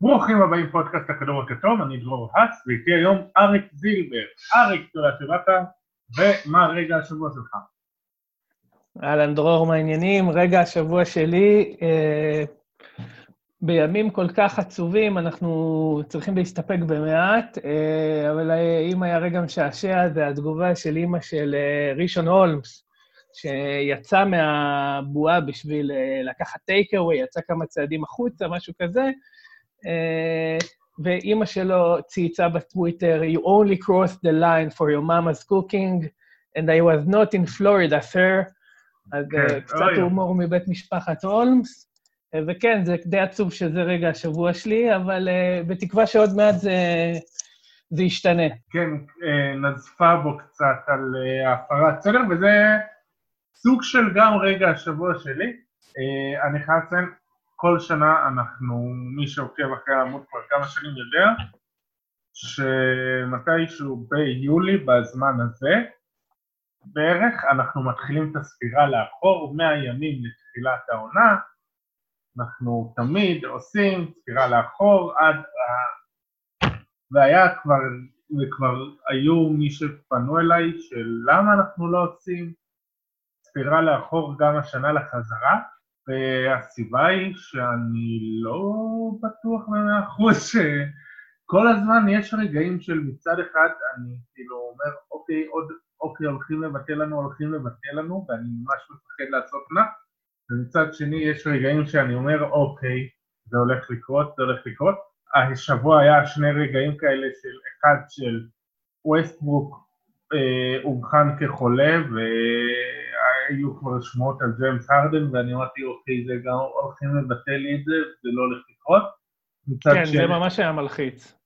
ברוכים הבאים פודקאסט הכדור הכתום, אני דרור האס, ואיתי היום אריק זילבר. אריק, תודה שבאת, ומה רגע השבוע שלך? אהלן דרור, מה העניינים? רגע השבוע שלי, אה, בימים כל כך עצובים, אנחנו צריכים להסתפק במעט, אה, אבל אם היה רגע משעשע, זה התגובה של אימא של אה, ראשון הולמס, שיצא מהבועה בשביל אה, לקחת טייקאווי, יצא כמה צעדים החוצה, משהו כזה, אה, ואימא שלו צייצה בטוויטר, You only crossed the line for your mama's cooking, and I was not in Florida, sir. אז okay. אה, קצת הומור מבית משפחת הולמס. וכן, זה די עצוב שזה רגע השבוע שלי, אבל בתקווה שעוד מעט זה, זה ישתנה. כן, נזפה בו קצת על הפרת סדר, וזה סוג של גם רגע השבוע שלי. אני חייב לציין, כל שנה אנחנו, מי שעוקב אחרי העמוד כבר כמה שנים יודע, שמתישהו ביולי, בזמן הזה, בערך, אנחנו מתחילים את הספירה לאחור, 100 ימים לתחילת העונה, אנחנו תמיד עושים ספירה לאחור עד ה... והיה כבר, וכבר היו מי שפנו אליי של למה אנחנו לא עושים ספירה לאחור גם השנה לחזרה, והסיבה היא שאני לא בטוח במאה אחוז שכל הזמן יש רגעים של מצד אחד אני כאילו אומר אוקיי, עוד, אוקיי, הולכים לבטל לנו, הולכים לבטל לנו, ואני ממש מפחד לעשות מה, ומצד שני יש רגעים שאני אומר אוקיי, זה הולך לקרות, זה הולך לקרות. השבוע היה שני רגעים כאלה של אחד של ווסטברוק אה, אובחן כחולה, ו... היו כבר שמועות על ג'יימס הרדן, ואני אמרתי, אוקיי, זה גם הולכים לבטל לי את זה, זה לא הולך לקרות. כן, שני, זה ממש היה מלחיץ.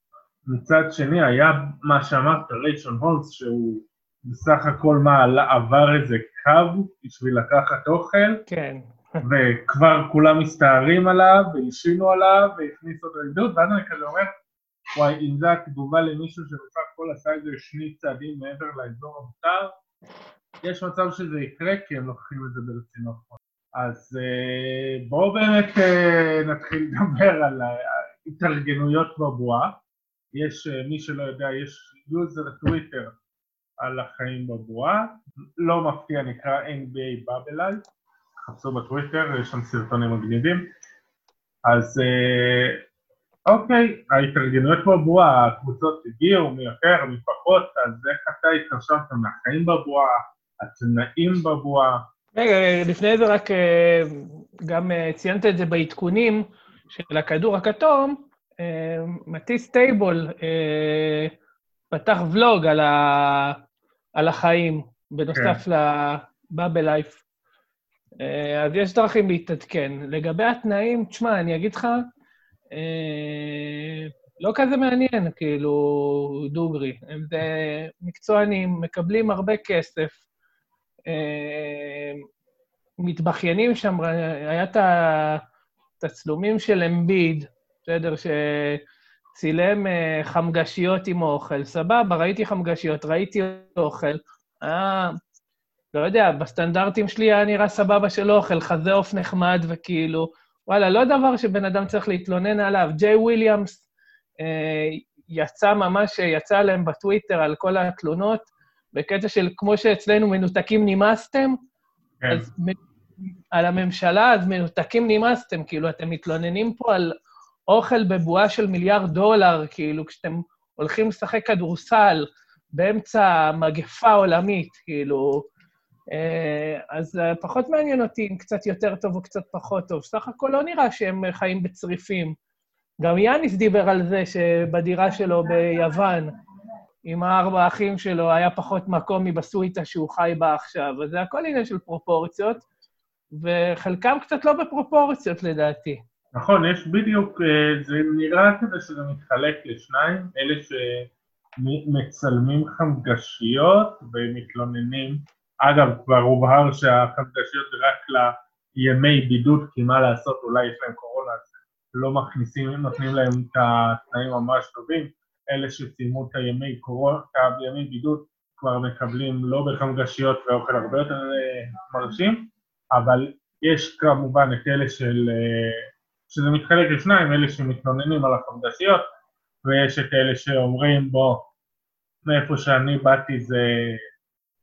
מצד שני, היה מה שאמרת, ריישון הולס, שהוא בסך הכל מה, עבר איזה קו בשביל לקחת אוכל. כן. וכבר כולם מסתערים עליו, והלשינו עליו, והכניסו אותו לבידוד, ואז אני כזה אומר, וואי, אם זו התגובה למישהו שבסך הכל עשה איזה שני צעדים מעבר לאזור המותר, יש מצב שזה יקרה כי הם לוקחים את זה ברצינות. אז אה, בואו באמת אה, נתחיל לדבר על ההתארגנויות בבועה. יש, אה, מי שלא יודע, יש יוזר טוויטר על החיים בבועה, לא מפתיע נקרא NBA Bubble Life, חפשו בטוויטר, יש שם סרטונים מגניבים. אז אוקיי, ההתארגנויות בבועה, הקבוצות הגיעו, מי יותר, מי פחות, אז איך אתה התרשמת מהחיים בבועה, התנאים בבועה. רגע, לפני זה רק אה, גם אה, ציינת את זה בעדכונים של הכדור הכתום, אה, מטיס טייבול פתח ולוג על, ה... על החיים, בנוסף כן. לבאבל לייף. אז יש דרכים להתעדכן. לגבי התנאים, תשמע, אני אגיד לך, לא כזה מעניין, כאילו, דוגרי. הם זה מקצוענים, מקבלים הרבה כסף, מתבכיינים שם, היה את התצלומים של אמביד, בסדר, שצילם אה, חמגשיות עם אוכל. סבבה, ראיתי חמגשיות, ראיתי אוכל. היה, לא יודע, בסטנדרטים שלי היה נראה סבבה של אוכל, חזה עוף נחמד וכאילו, וואלה, לא דבר שבן אדם צריך להתלונן עליו. ג'יי וויליאמס אה, יצא ממש, יצא עליהם בטוויטר על כל התלונות, בקטע של כמו שאצלנו מנותקים נמאסתם, כן. אז על הממשלה, אז מנותקים נמאסתם, כאילו, אתם מתלוננים פה על אוכל בבועה של מיליארד דולר, כאילו, כשאתם הולכים לשחק כדורסל באמצע מגפה עולמית, כאילו, אה, אז פחות מעניין אותי אם קצת יותר טוב או קצת פחות טוב. סך הכל לא נראה שהם חיים בצריפים. גם יאניס דיבר על זה שבדירה שלו ביוון, עם הארבע אחים שלו היה פחות מקום מבסוויטה שהוא חי בה עכשיו. אז זה הכל עניין של פרופורציות, וחלקם קצת לא בפרופורציות לדעתי. נכון, יש בדיוק, אה, זה נראה כזה שזה מתחלק לשניים, אלה שמצלמים חמגשיות ומתלוננים. אגב, כבר הובהר שהחמגשיות זה רק לימי בידוד, כי מה לעשות, אולי יש להם קורונה, אז לא מכניסים, נותנים להם את התנאים ממש טובים. אלה שסיימו את הימי קורונה, את הימי בידוד, כבר מקבלים לא בחמגשיות ואוכל הרבה יותר אה, מרשים, אבל יש כמובן את אלה של, אה, שזה מתחלק לשניים, אלה שמתלוננים על החמגשיות, ויש את אלה שאומרים בוא, מאיפה שאני באתי זה,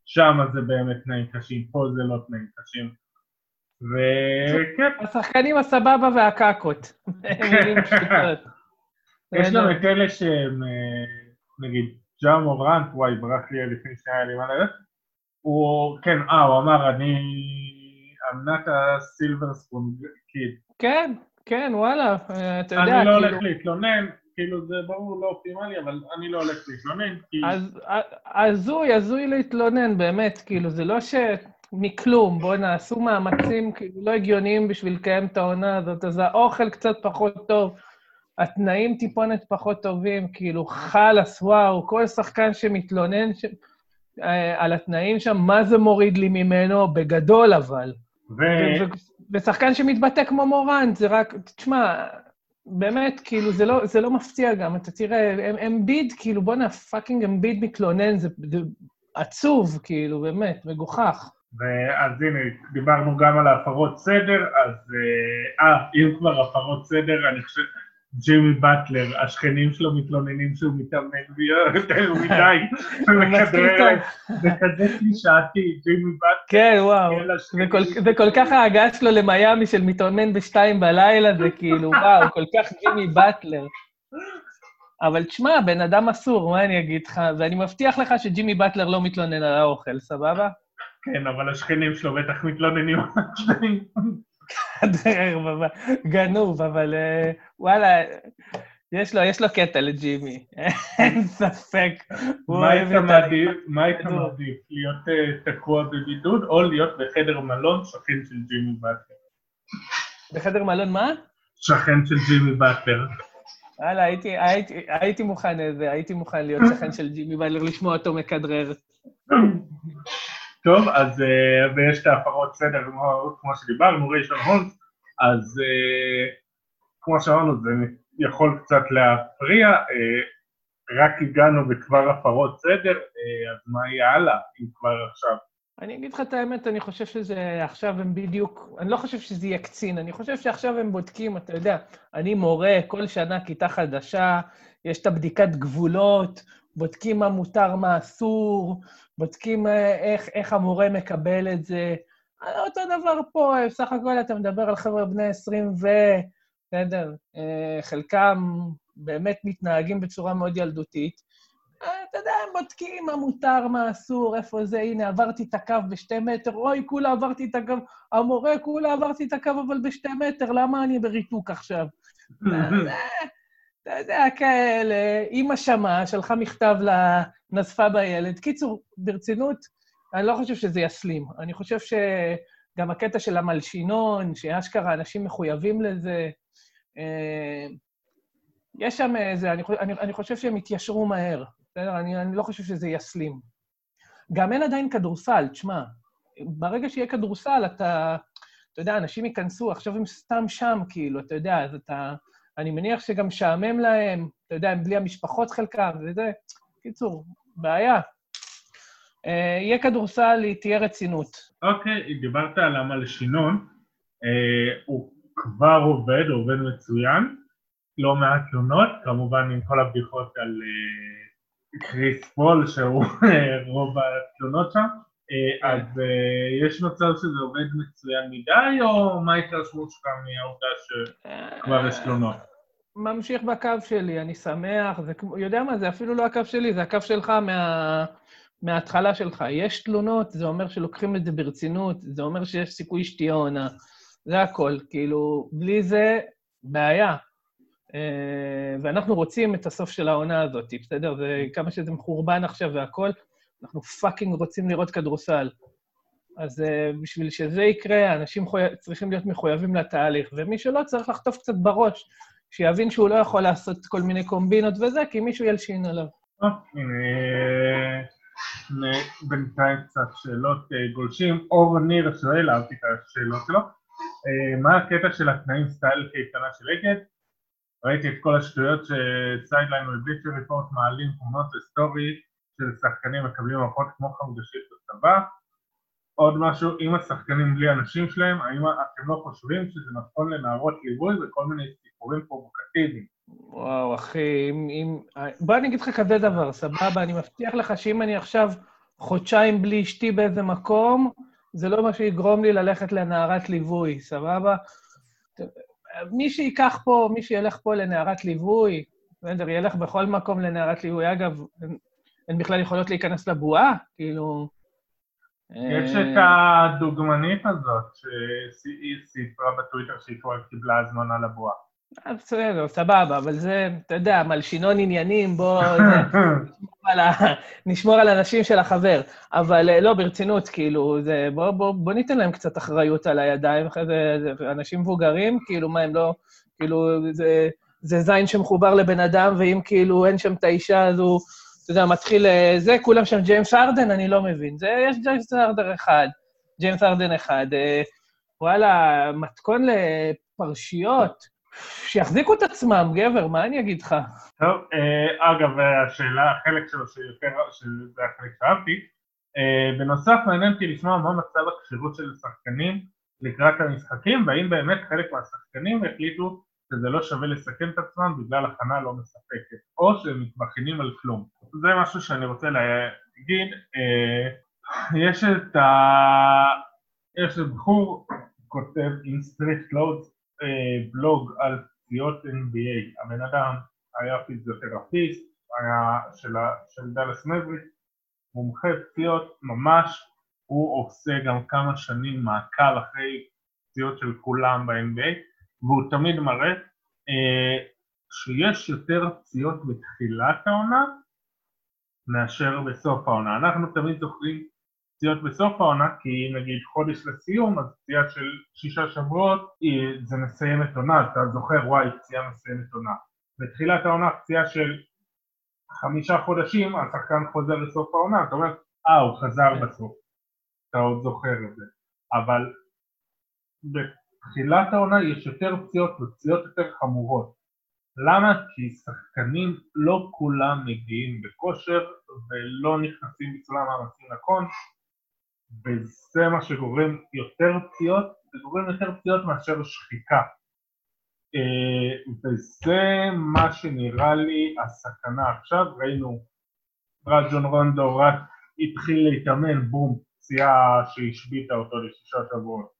שם זה באמת תנאים קשים, פה זה לא תנאים קשים. וכן. השחקנים הסבבה והקקות. מילים פשוטות. יש גם את אלה שהם, אה, נגיד, ג'אם אורנט, וואי, ברח לי לפני שנייה לי מה לדעת, הוא, כן, אה, הוא אמר, אני אמנת הסילבר ספון קיד. כן, כן, וואלה, אתה יודע, אני לא כאילו... הולך להתלונן, כאילו זה ברור לא אופטימלי, אבל אני לא הולך להתלונן, כי... אז הזוי, הזוי להתלונן, באמת, כאילו, זה לא ש... מכלום, בואו נעשו מאמצים כאילו לא הגיוניים בשביל לקיים את העונה הזאת, אז האוכל קצת פחות טוב, התנאים טיפונת פחות טובים, כאילו, חלאס, וואו, כל שחקן שמתלונן ש... אה, על התנאים שם, מה זה מוריד לי ממנו? בגדול אבל. ו... ושחקן שמתבטא כמו מורנט, זה רק, תשמע, באמת, כאילו, זה לא, זה לא מפתיע גם. אתה תראה, אמביד, כאילו, בואנה, fucking אמביד מתלונן, זה, זה עצוב, כאילו, באמת, מגוחך. ואז הנה, דיברנו גם על ההפרות סדר, אז אה, אה אם כבר הפרות סדר, אני חושב, ג'ימי באטלר, השכנים שלו מתלוננים שהוא מתאמן יותר מדי, זה כזה קלישאתי, ג'ימי באטלר. כן, וואו, וכל כך ההגעה שלו למיאמי של מתאמן בשתיים בלילה, זה כאילו, וואו, כל כך ג'ימי באטלר. אבל תשמע, בן אדם אסור, מה אני אגיד לך? ואני מבטיח לך שג'ימי באטלר לא מתלונן על האוכל, סבבה? כן, אבל השכנים שלו בטח מתלוננים על השכנים. גנוב, אבל אה, וואלה, יש לו, יש לו קטע לג'ימי, אין ספק. מה היית מעדיף, מה היית מעדיף, להיות אה, תקוע בבידוד או להיות בחדר מלון שכן של ג'ימי באטלר? בחדר מלון מה? שכן של ג'ימי באטלר. וואלה, הייתי, הייתי, הייתי מוכן איזה, הייתי מוכן להיות שכן של ג'ימי באטלר, לשמוע אותו מכדרר. טוב, אז uh, ויש את ההפרות סדר כמו, כמו שדיברנו, ריישון הונס, אז uh, כמו שאמרנו, זה יכול קצת להפריע, uh, רק הגענו וכבר הפרות סדר, אז מה יהיה הלאה, אם כבר עכשיו? אני אגיד לך את האמת, אני חושב שזה עכשיו הם בדיוק, אני לא חושב שזה יהיה קצין, אני חושב שעכשיו הם בודקים, אתה יודע, אני מורה, כל שנה כיתה חדשה, יש את הבדיקת גבולות, בודקים מה מותר, מה אסור, בודקים אה, איך, איך המורה מקבל את זה. אה, אותו דבר פה, אה, בסך הכל אתה מדבר על חבר'ה בני 20 ו... בסדר? חלקם באמת מתנהגים בצורה מאוד ילדותית. אתה יודע, הם בודקים מה מותר, מה אסור, איפה זה, הנה, עברתי את הקו בשתי מטר, אוי, כולה עברתי את הקו, המורה, כולה עברתי את הקו, אבל בשתי מטר, למה אני בריתוק עכשיו? אתה יודע, כאלה, אימא שמעה, שלחה מכתב לנזפה בילד. קיצור, ברצינות, אני לא חושב שזה יסלים. אני חושב שגם הקטע של המלשינון, שאשכרה אנשים מחויבים לזה, אה, יש שם איזה, אני, אני, אני חושב שהם יתיישרו מהר, בסדר? אני, אני לא חושב שזה יסלים. גם אין עדיין כדורסל, תשמע, ברגע שיהיה כדורסל, אתה, אתה יודע, אנשים ייכנסו, עכשיו הם סתם שם, כאילו, אתה יודע, אז אתה... אני מניח שגם משעמם להם, אתה יודע, הם בלי המשפחות חלקם, וזה... קיצור, בעיה. אה, יהיה כדורסל, תהיה רצינות. אוקיי, דיברת על המלשינון, אה, הוא כבר עובד, הוא עובד מצוין, לא מעט תלונות, כמובן עם כל הבדיחות על אה, קריס פול, שהוא רוב התלונות שם. כן. אז יש מצב שזה עובד מצוין מדי, או מה ההתרשמות שלך מהעובדה שכבר יש תלונות? ממשיך בקו שלי, אני שמח, זה כמו, יודע מה, זה אפילו לא הקו שלי, זה הקו שלך מה, מההתחלה שלך. יש תלונות, זה אומר שלוקחים את זה ברצינות, זה אומר שיש סיכוי שתהיה עונה. זה הכל, כאילו, בלי זה, בעיה. אה, ואנחנו רוצים את הסוף של העונה הזאת, בסדר? זה כמה שזה מחורבן עכשיו והכול, אנחנו פאקינג רוצים לראות כדורסל. אז uh, בשביל שזה יקרה, אנשים. צריכים להיות מחויבים לתהליך, ומי שלא צריך לחטוף קצת בראש, שיבין שהוא לא יכול לעשות כל מיני קומבינות וזה, כי מישהו ילשין עליו. בינתיים קצת שאלות אה, גולשים. אור ניר שואל, אהבתי את השאלות שלו, אה, מה הקטע של התנאים style קייטנה של אגד? ראיתי את כל השטויות שסיידליין ובליצ'ר ריפורט מעלים תמונות ו story של שחקנים מקבלים מפות כמו חמגשית בצבא. עוד משהו, אם השחקנים בלי אנשים שלהם, האם אתם לא חושבים שזה נכון לנערות ליווי וכל מיני סיפורים פרובוקטיביים? וואו, אחי, אם... אם... בוא אני אגיד לך כזה דבר, סבבה? אני מבטיח לך שאם אני עכשיו חודשיים בלי אשתי באיזה מקום, זה לא מה שיגרום לי ללכת לנערת ליווי, סבבה? מי שייקח פה, מי שילך פה לנערת ליווי, בסדר, ילך בכל מקום לנערת ליווי. אגב, הן בכלל יכולות להיכנס לבועה, כאילו... יש את הדוגמנית הזאת, שהיא סיפרה בטוויטר שהיא כבר קיבלה הזמנה לבועה. אה, בסדר, סבבה, אבל זה, אתה יודע, מלשינון עניינים, בוא נשמור על הנשים של החבר. אבל אה, לא, ברצינות, כאילו, זה, בוא, בוא, בוא ניתן להם קצת אחריות על הידיים, אחרי זה, זה אנשים מבוגרים, כאילו, מה, הם לא, כאילו, זה, זה זין שמחובר לבן אדם, ואם כאילו אין שם את האישה, אז הוא, אתה יודע, מתחיל, אה, זה, כולם שם ג'יימס ארדן, אני לא מבין. זה, יש ג'יימס ארדן אחד, ג'יימס ארדן אחד. וואלה, מתכון לפרשיות. שיחזיקו את עצמם, גבר, מה אני אגיד לך? טוב, אה, אגב, השאלה, החלק שלו שיותר, שזה החלק שאהבתי, אה, בנוסף מעניין אותי לשמוע מה מצב הכשירות של שחקנים לקראת המשחקים, והאם באמת חלק מהשחקנים החליטו שזה לא שווה לסכן את עצמם בגלל הכנה לא מספקת, או שהם מתבכיינים על כלום. זה משהו שאני רוצה להגיד, אה, יש את ה... יש את בחור כותב עם Street Clothes בלוג על פציעות NBA. הבן אדם היה פיזיותרפיסט, היה של, של דאלאס מאבריקס, מומחה פציעות ממש, הוא עושה גם כמה שנים מעקב אחרי פציעות של כולם ב-NBA, והוא תמיד מראה אה, שיש יותר פציעות בתחילת העונה מאשר בסוף העונה. אנחנו תמיד זוכרים פציעות בסוף העונה, כי נגיד חודש לסיום, אז פציעה של שישה שבועות זה מסיימת עונה, אתה זוכר, וואי, פציעה מסיימת עונה. בתחילת העונה פציעה של חמישה חודשים, השחקן חוזר לסוף העונה, אתה אומר, אה, הוא חזר בסוף. אתה עוד זוכר את זה. אבל בתחילת העונה יש יותר פציעות ופציעות יותר חמורות. למה? כי שחקנים לא כולם מגיעים בכושר ולא נכנסים בצורה מאמצים לקון וזה מה שגורם יותר פציעות, זה גורם יותר פציעות מאשר שחיקה. אה, וזה מה שנראה לי הסכנה עכשיו, ראינו רג'ון רונדו רק התחיל להתאמן, בום, פציעה שהשביתה אותו לשישה שבועות.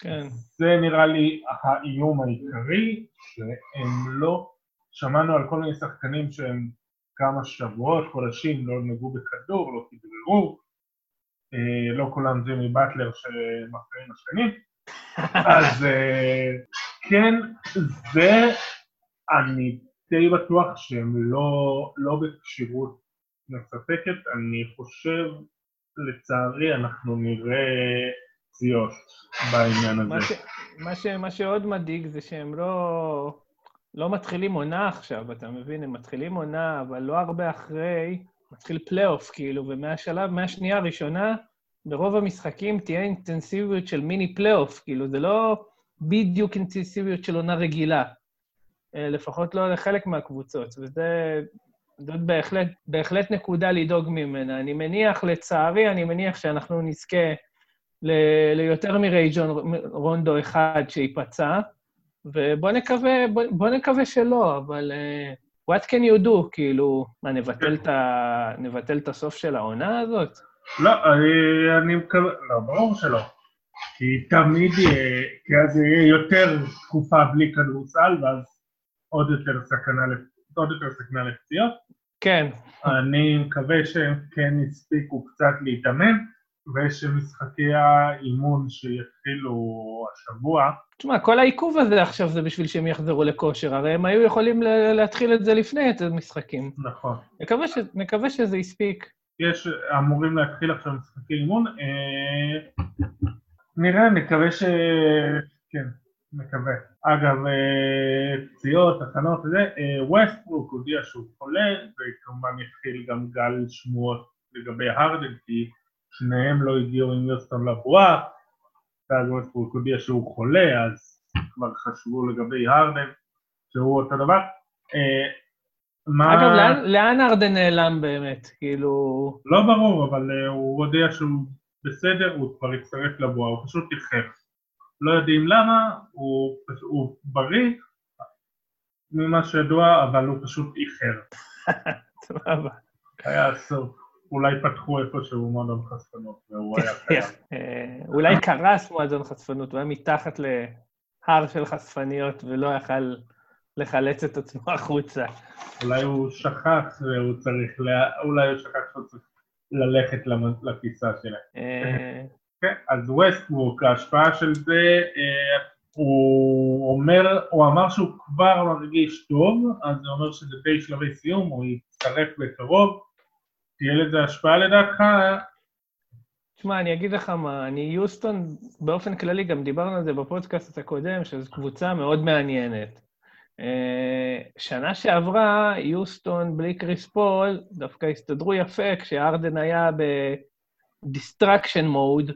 כן. זה נראה לי האיום העיקרי, שהם לא, שמענו על כל מיני שחקנים שהם כמה שבועות, חודשים, לא נגעו בכדור, לא כדררו, אה, לא כולם ג'ימי באטלר שמפריעים לשכנים, אז אה, כן, זה אני די בטוח שהם לא, לא בכשירות מספקת, אני חושב, לצערי, אנחנו נראה פציעות בעניין הזה. מה, ש, מה, ש, מה שעוד מדאיג זה שהם לא, לא מתחילים עונה עכשיו, אתה מבין? הם מתחילים עונה, אבל לא הרבה אחרי, מתחיל פלייאוף, כאילו, ומהשלב, מהשנייה הראשונה, ברוב המשחקים תהיה אינטנסיביות של מיני פלייאוף, כאילו, זה לא בדיוק אינטנסיביות של עונה רגילה, אה, לפחות לא לחלק מהקבוצות, וזה... זאת בהחלט, בהחלט נקודה לדאוג ממנה. אני מניח, לצערי, אני מניח שאנחנו נזכה ל, ליותר מרייג'ון רונדו אחד שייפצע, ובוא נקווה, בוא, בוא נקווה שלא, אבל uh, what can you do? כאילו, מה, נבטל את, ה, נבטל את הסוף של העונה הזאת? לא, אני, אני מקווה, לא, ברור שלא. כי תמיד יהיה, כי אז יהיה יותר תקופה בלי כדורסל, ואז עוד יותר סכנה, עוד יותר סכנה לפציעות. כן. אני מקווה שהם כן הספיקו קצת להתאמן, ושמשחקי האימון שיתחילו השבוע... תשמע, כל העיכוב הזה עכשיו זה בשביל שהם יחזרו לכושר, הרי הם היו יכולים להתחיל את זה לפני את המשחקים. נכון. נקווה, ש... נקווה שזה הספיק. יש, אמורים להתחיל עכשיו משחקי אימון. אה, נראה, נקווה ש... כן, מקווה. אגב, אה, פציעות, הכנות וזה, ווסטברוק הודיע שהוא חולה, וכמובן יתחיל גם גל שמועות לגבי הרדן, כי שניהם לא הגיעו עם יוסטון לבועה, ואז ווסטברוק הודיע שהוא חולה, אז כבר חשבו לגבי הרדן, שהוא אותו דבר. אה, מה... אגב, לאן, לאן ארדן נעלם באמת? כאילו... לא ברור, אבל uh, הוא הודיע שהוא בסדר, הוא כבר יצטרף לבועה, הוא פשוט איחר. לא יודעים למה, הוא, הוא בריא, ממה שידוע, אבל הוא פשוט איחר. סבבה. היה אסור. אולי פתחו איפשהו מועדון חשפנות, והוא היה קיים. אה, אולי קרס מועדון חשפנות, הוא היה מתחת להר של חשפניות ולא יכל לחלץ את עצמו החוצה. אולי הוא שכח והוא צריך. אולי הוא שכח שהוא צריך ללכת לטיסה שלהם. אה, כן, אז ווסטבוק, ההשפעה של זה, אה, הוא אומר, הוא אמר שהוא כבר מרגיש טוב, אז זה אומר שזה די שלבי סיום, הוא יצטרף בקרוב. תהיה לזה השפעה לדעתך? תשמע, אני אגיד לך מה, אני יוסטון, באופן כללי, גם דיברנו על זה בפודקאסט הקודם, שזו קבוצה מאוד מעניינת. אה, שנה שעברה, יוסטון בלי קריס פול, דווקא הסתדרו יפה כשהארדן היה ב destruction mode,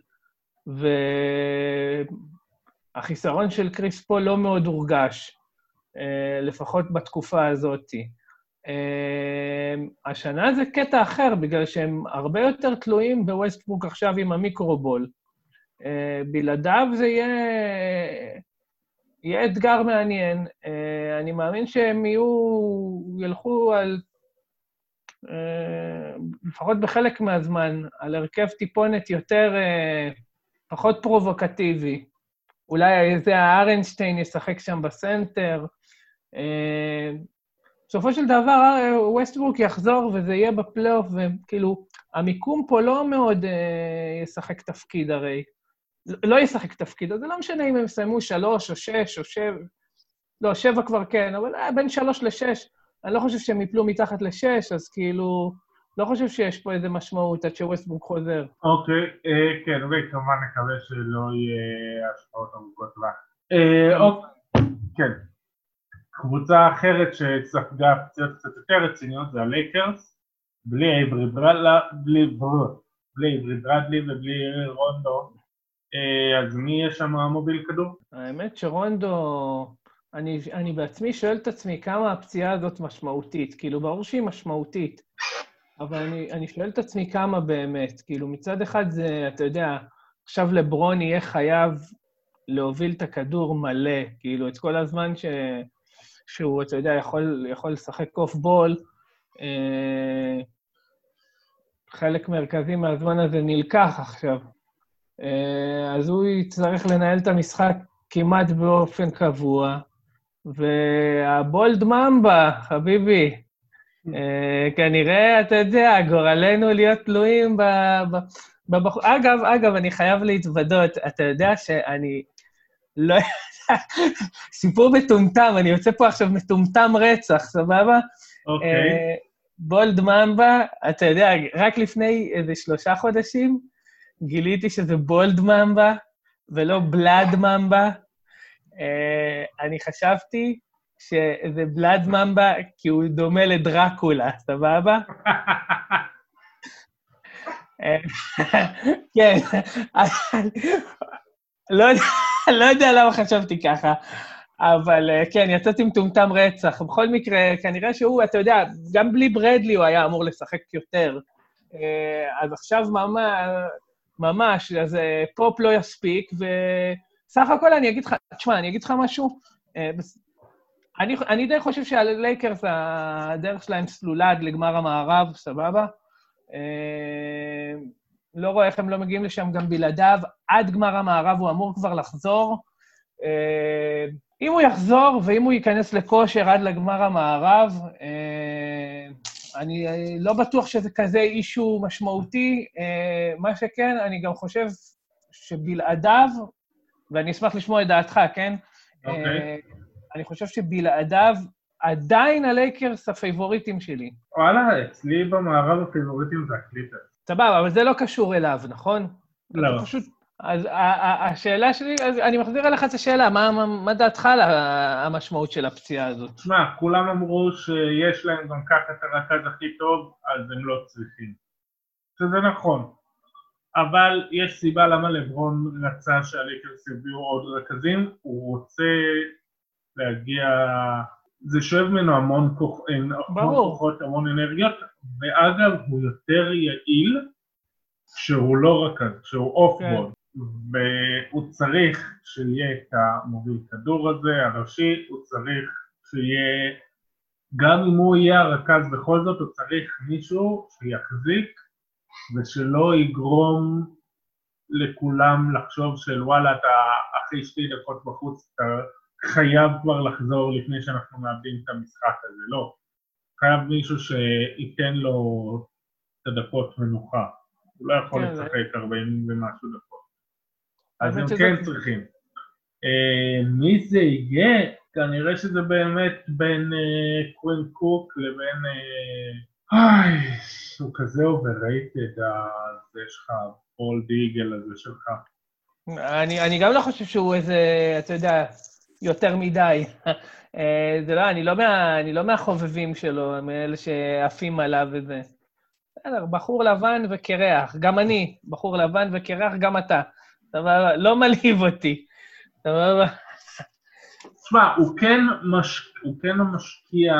והחיסרון של קריס פול לא מאוד הורגש, אה, לפחות בתקופה הזאתי. Uh, השנה זה קטע אחר, בגלל שהם הרבה יותר תלויים בווסטברוק עכשיו עם ה microball. Uh, בלעדיו זה יהיה, יהיה אתגר מעניין. Uh, אני מאמין שהם יהיו, ילכו על, לפחות בחלק מהזמן, על הרכב טיפונת יותר, פחות פרובוקטיבי. אולי איזה הרטנשטיין ישחק שם בסנטר. בסופו של דבר, ווסטברוק יחזור וזה יהיה בפלייאוף, וכאילו, המיקום פה לא מאוד אה, ישחק תפקיד הרי. לא ישחק תפקיד, אז זה לא משנה אם הם יסיימו שלוש או שש או שבע, לא, שבע כבר כן, אבל אה, בין שלוש לשש, אני לא חושב שהם יפלו מתחת לשש, אז כאילו, לא חושב שיש פה איזה משמעות עד שווסטברוק חוזר. אוקיי, אה, כן, וכמובן נקווה שלא יהיה השפעות ארוכות טווח. אה, אוקיי, כן. קבוצה אחרת שספגה פציעות קצת יותר רציניות זה הלייקרס, בלי עברי ברדלי ובלי רונדו, אה, אז מי יש שם מוביל כדור? האמת שרונדו, אני, אני בעצמי שואל את עצמי כמה הפציעה הזאת משמעותית. כאילו, ברור שהיא משמעותית, אבל אני, אני שואל את עצמי כמה באמת. כאילו, מצד אחד זה, אתה יודע, עכשיו לברון יהיה חייב להוביל את הכדור מלא, כאילו, את כל הזמן ש... שהוא, אתה יודע, יכול, יכול לשחק אוף בול. אה, חלק מרכזי מהזמן הזה נלקח עכשיו. אה, אז הוא יצטרך לנהל את המשחק כמעט באופן קבוע. והבולד ממבה, חביבי, אה, כנראה, אתה יודע, גורלנו להיות תלויים בבחור... אגב, אגב, אני חייב להתוודות, אתה יודע שאני לא סיפור מטומטם, אני יוצא פה עכשיו מטומטם רצח, סבבה? אוקיי. אה, בולד ממבה, אתה יודע, רק לפני איזה שלושה חודשים גיליתי שזה בולד ממבה ולא בלאד ממבה. אה, אני חשבתי שזה בלאד ממבה כי הוא דומה לדרקולה, סבבה? אה, כן, לא יודע, לא יודע למה חשבתי ככה, אבל אה, כן, יצאתי מטומטם רצח. בכל מקרה, כנראה שהוא, אתה יודע, גם בלי ברדלי הוא היה אמור לשחק יותר. אה, אז עכשיו ממש, ממש, אז אה, פופ לא יספיק, וסך הכל אני אגיד לך, תשמע, אני אגיד לך משהו, אני, אני די חושב שהלייקרס, הדרך שלהם סלולה עד לגמר המערב, סבבה? לא רואה איך הם לא מגיעים לשם גם בלעדיו. עד גמר המערב הוא אמור כבר לחזור. אה, אם הוא יחזור ואם הוא ייכנס לכושר עד לגמר המערב, אה, אני לא בטוח שזה כזה issue משמעותי. אה, מה שכן, אני גם חושב שבלעדיו, ואני אשמח לשמוע את דעתך, כן? אוקיי. Okay. אני חושב שבלעדיו, עדיין הלייקרס ה favorites שלי. וואלה, אצלי במערב ה favorites זה הקליפרס. סבבה, אבל זה לא קשור אליו, נכון? לא. פשוט... אז השאלה שלי, אז אני מחזיר אליך את השאלה, מה, מה, מה דעתך על המשמעות של הפציעה הזאת? תשמע, כולם אמרו שיש להם גם ככה את הרכז הכי טוב, אז הם לא צריכים. שזה נכון. אבל יש סיבה למה לברון רצה שהלייקרס יביאו עוד רכזים, הוא רוצה להגיע זה שואב ממנו המון, כוח, המון כוחות, המון אנרגיות, ואגב, הוא יותר יעיל שהוא לא רכז, שהוא אוף בול, כן. והוא צריך שיהיה את המוביל כדור הזה, הראשי, הוא צריך שיהיה, גם אם הוא יהיה הרכז בכל זאת, הוא צריך מישהו שיחזיק ושלא יגרום לכולם לחשוב של וואלה, אתה אחרי שתי דקות בחוץ, אתה חייב כבר לחזור לפני שאנחנו מאבדים את המשחק הזה, לא. חייב מישהו שייתן לו את הדקות מנוחה. הוא לא יכול כן, לשחק 40 ומשהו דקות. אז הם כן צריכים. אה, מי זה יהיה? כנראה שזה באמת בין אה, קווין קוק לבין... אה, הוא כזה overrated, זה שלך, פול דיגל הזה שלך. אני, אני גם לא חושב שהוא איזה, אתה יודע, יותר מדי. זה לא, אני לא, מה, אני לא מהחובבים שלו, מאלה שעפים עליו וזה. בסדר, בחור לבן וקרח, גם אני, בחור לבן וקרח, גם אתה. סבבה? לא מלהיב אותי. סבבה? תשמע, הוא כן, מש... הוא כן משקיע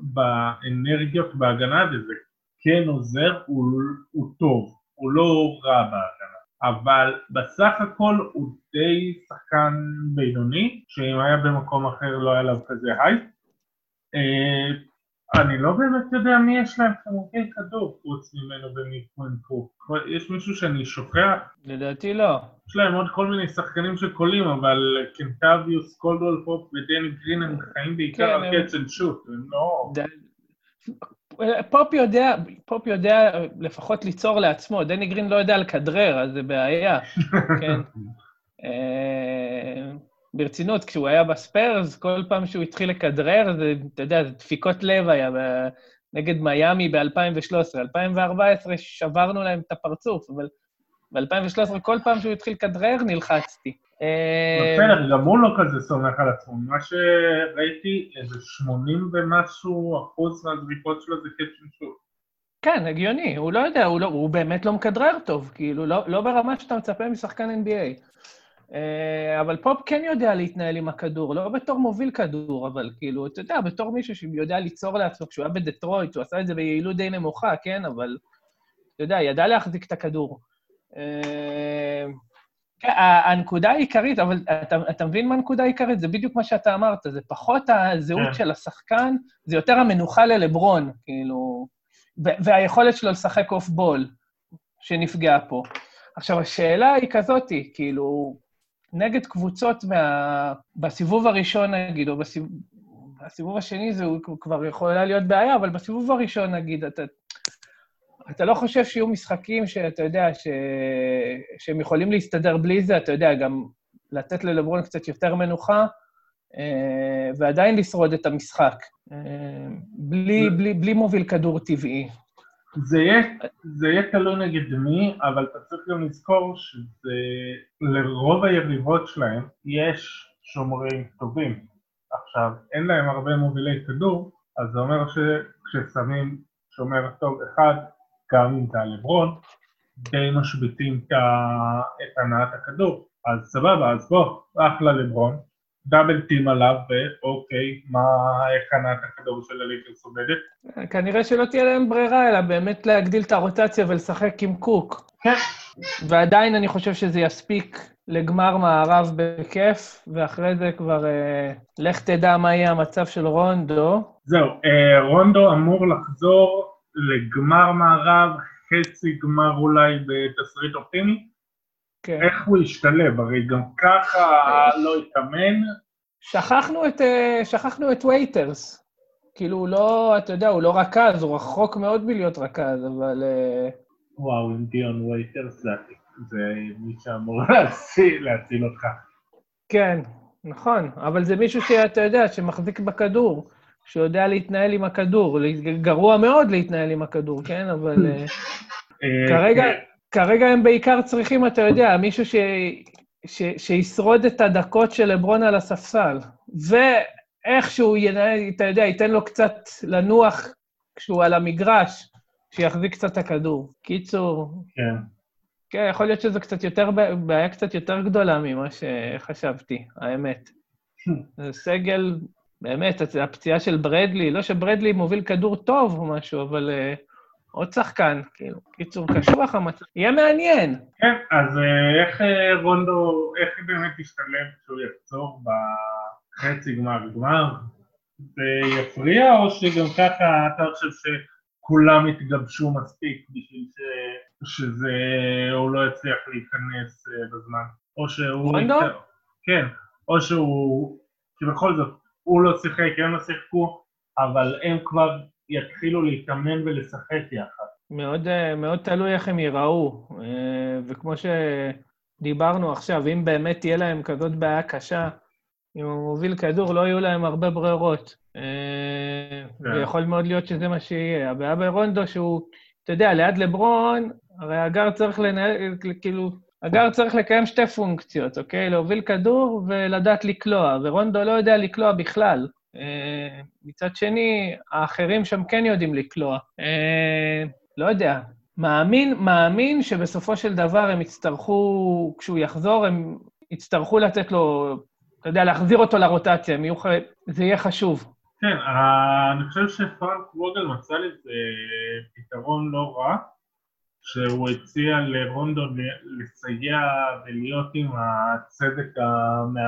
באנרגיות בהגנה, וזה כן עוזר, הוא, הוא טוב, הוא לא רע בהגנה. אבל בסך הכל הוא די שחקן בינוני, שאם היה במקום אחר לא היה עליו כזה הייפ. אה, אני לא באמת יודע מי יש להם כמובן כדור חוץ ממנו ומקווין קוק. יש מישהו שאני שוכח? לדעתי לא. יש להם עוד כל מיני שחקנים שקולים, אבל קנטביוס קולדוול פופ ודני גרין הם חיים בעיקר על catch and shoot, הם לא... פופ יודע, פופ יודע לפחות ליצור לעצמו, דני גרין לא יודע לכדרר, אז זה בעיה, כן. אה, ברצינות, כשהוא היה בספיירס, כל פעם שהוא התחיל לכדרר, זה, אתה יודע, זה דפיקות לב היה נגד מיאמי ב-2013. 2014 שברנו להם את הפרצוף, אבל ב-2013, כל פעם שהוא התחיל לכדרר, נלחצתי. אה, בסדר, גם הוא לא כזה סומך על עצמו. מה שראיתי, איזה 80 ומשהו אחוז מהזריקות שלו זה קצ'ן שוט. כן, הגיוני, הוא לא יודע, הוא, לא, הוא באמת לא מכדרר טוב, כאילו, לא, לא ברמה שאתה מצפה משחקן NBA. אה, אבל פופ כן יודע להתנהל עם הכדור, לא בתור מוביל כדור, אבל כאילו, אתה יודע, בתור מישהו שיודע ליצור לעצמו, כשהוא היה בדטרויט, הוא עשה את זה ביעילות די נמוכה, כן? אבל, אתה יודע, ידע להחזיק את הכדור. הנקודה העיקרית, אבל אתה, אתה מבין מה הנקודה העיקרית? זה בדיוק מה שאתה אמרת, זה פחות הזהות כן. של השחקן, זה יותר המנוחה ללברון, כאילו, והיכולת שלו לשחק אוף בול שנפגעה פה. עכשיו, השאלה היא כזאתי, כאילו, נגד קבוצות מה... בסיבוב הראשון, נגיד, או בסיבוב, בסיבוב השני זה כבר יכולה להיות בעיה, אבל בסיבוב הראשון, נגיד, אתה, אתה לא חושב שיהיו משחקים שאתה יודע ש... שהם יכולים להסתדר בלי זה, אתה יודע, גם לתת ללברון קצת יותר מנוחה, אה, ועדיין לשרוד את המשחק, אה, בלי, בלי, בלי מוביל כדור טבעי. זה יהיה, זה יהיה תלוי נגד מי, אבל אתה צריך גם לזכור שלרוב היריבות שלהם יש שומרים טובים. עכשיו, אין להם הרבה מובילי כדור, אז זה אומר שכששמים שומר טוב אחד, גם אם זה הלברון, די משביתים את הנעת הכדור. אז סבבה, אז בוא, אחלה לברון, דאבל טים עליו, ואוקיי, מה, איך ענת הכדור של הליגרס עובדת? כנראה שלא תהיה להם ברירה, אלא באמת להגדיל את הרוטציה ולשחק עם קוק. כן. ועדיין אני חושב שזה יספיק לגמר מערב בכיף, ואחרי זה כבר אה, לך תדע מה יהיה המצב של רונדו. זהו, אה, רונדו אמור לחזור לגמר מערב, חצי גמר אולי בתסריט אופטימי. כן. איך הוא ישתלב? הרי גם ככה לא התאמן. שכחנו את, אה, שכחנו את וייטרס. כאילו, הוא לא, אתה יודע, הוא לא רכז, הוא רחוק מאוד מלהיות רכז, אבל... אה, וואו, עם דיון וייטרס זה מי שאמור להציל, להציל אותך. כן, נכון, אבל זה מישהו שאתה יודע, שמחזיק בכדור, שיודע להתנהל עם הכדור. גרוע מאוד להתנהל עם הכדור, כן? אבל אה, כרגע... כן. כרגע הם בעיקר צריכים, אתה יודע, מישהו ש... ש... שישרוד את הדקות של לברון על הספסל. ואיכשהו, אתה יודע, ייתן לו קצת לנוח כשהוא על המגרש, שיחזיק קצת את הכדור. קיצור... כן. כן, יכול להיות שזו קצת יותר, בעיה קצת יותר גדולה ממה שחשבתי, האמת. זה סגל, באמת, הפציעה של ברדלי, לא שברדלי מוביל כדור טוב או משהו, אבל uh, עוד שחקן, כאילו, קיצור, קשוח המצב, יהיה מעניין. כן, אז אה, איך אה, רונדו, איך באמת ישתלב כשהוא יחזור בחצי גמר גמר? זה יפריע, או שגם ככה אתה חושב שכולם יתגבשו מספיק בשביל ש... שזה, הוא לא יצליח להיכנס בזמן? או שהוא... רונדו? כן, או שהוא... כי בכל זאת, הוא לא שיחק, הם לא שיחקו, אבל הם כבר יתחילו להתאמן ולשחק יחד. מאוד, אה, מאוד תלוי איך הם ייראו. אה, וכמו שדיברנו עכשיו, אם באמת תהיה להם כזאת בעיה קשה, אם הוא מוביל כדור, לא יהיו להם הרבה ברירות. אה, כן. ויכול מאוד להיות שזה מה שיהיה. הבעיה ברונדו שהוא, אתה יודע, ליד לברון, הרי הגר צריך לנהל, כאילו, הגר צריך לקיים שתי פונקציות, אוקיי? להוביל כדור ולדעת לקלוע, ורונדו לא יודע לקלוע בכלל. אה, מצד שני, האחרים שם כן יודעים לקלוע. אה, לא יודע. מאמין, מאמין שבסופו של דבר הם יצטרכו, כשהוא יחזור, הם יצטרכו לתת לו, אתה יודע, להחזיר אותו לרוטציה, יהיו זה יהיה חשוב. כן, אה, אני חושב שפרנק ווגל מצא לזה פתרון לא רע, שהוא הציע לרונדו לסייע ולהיות עם הצוות, המא...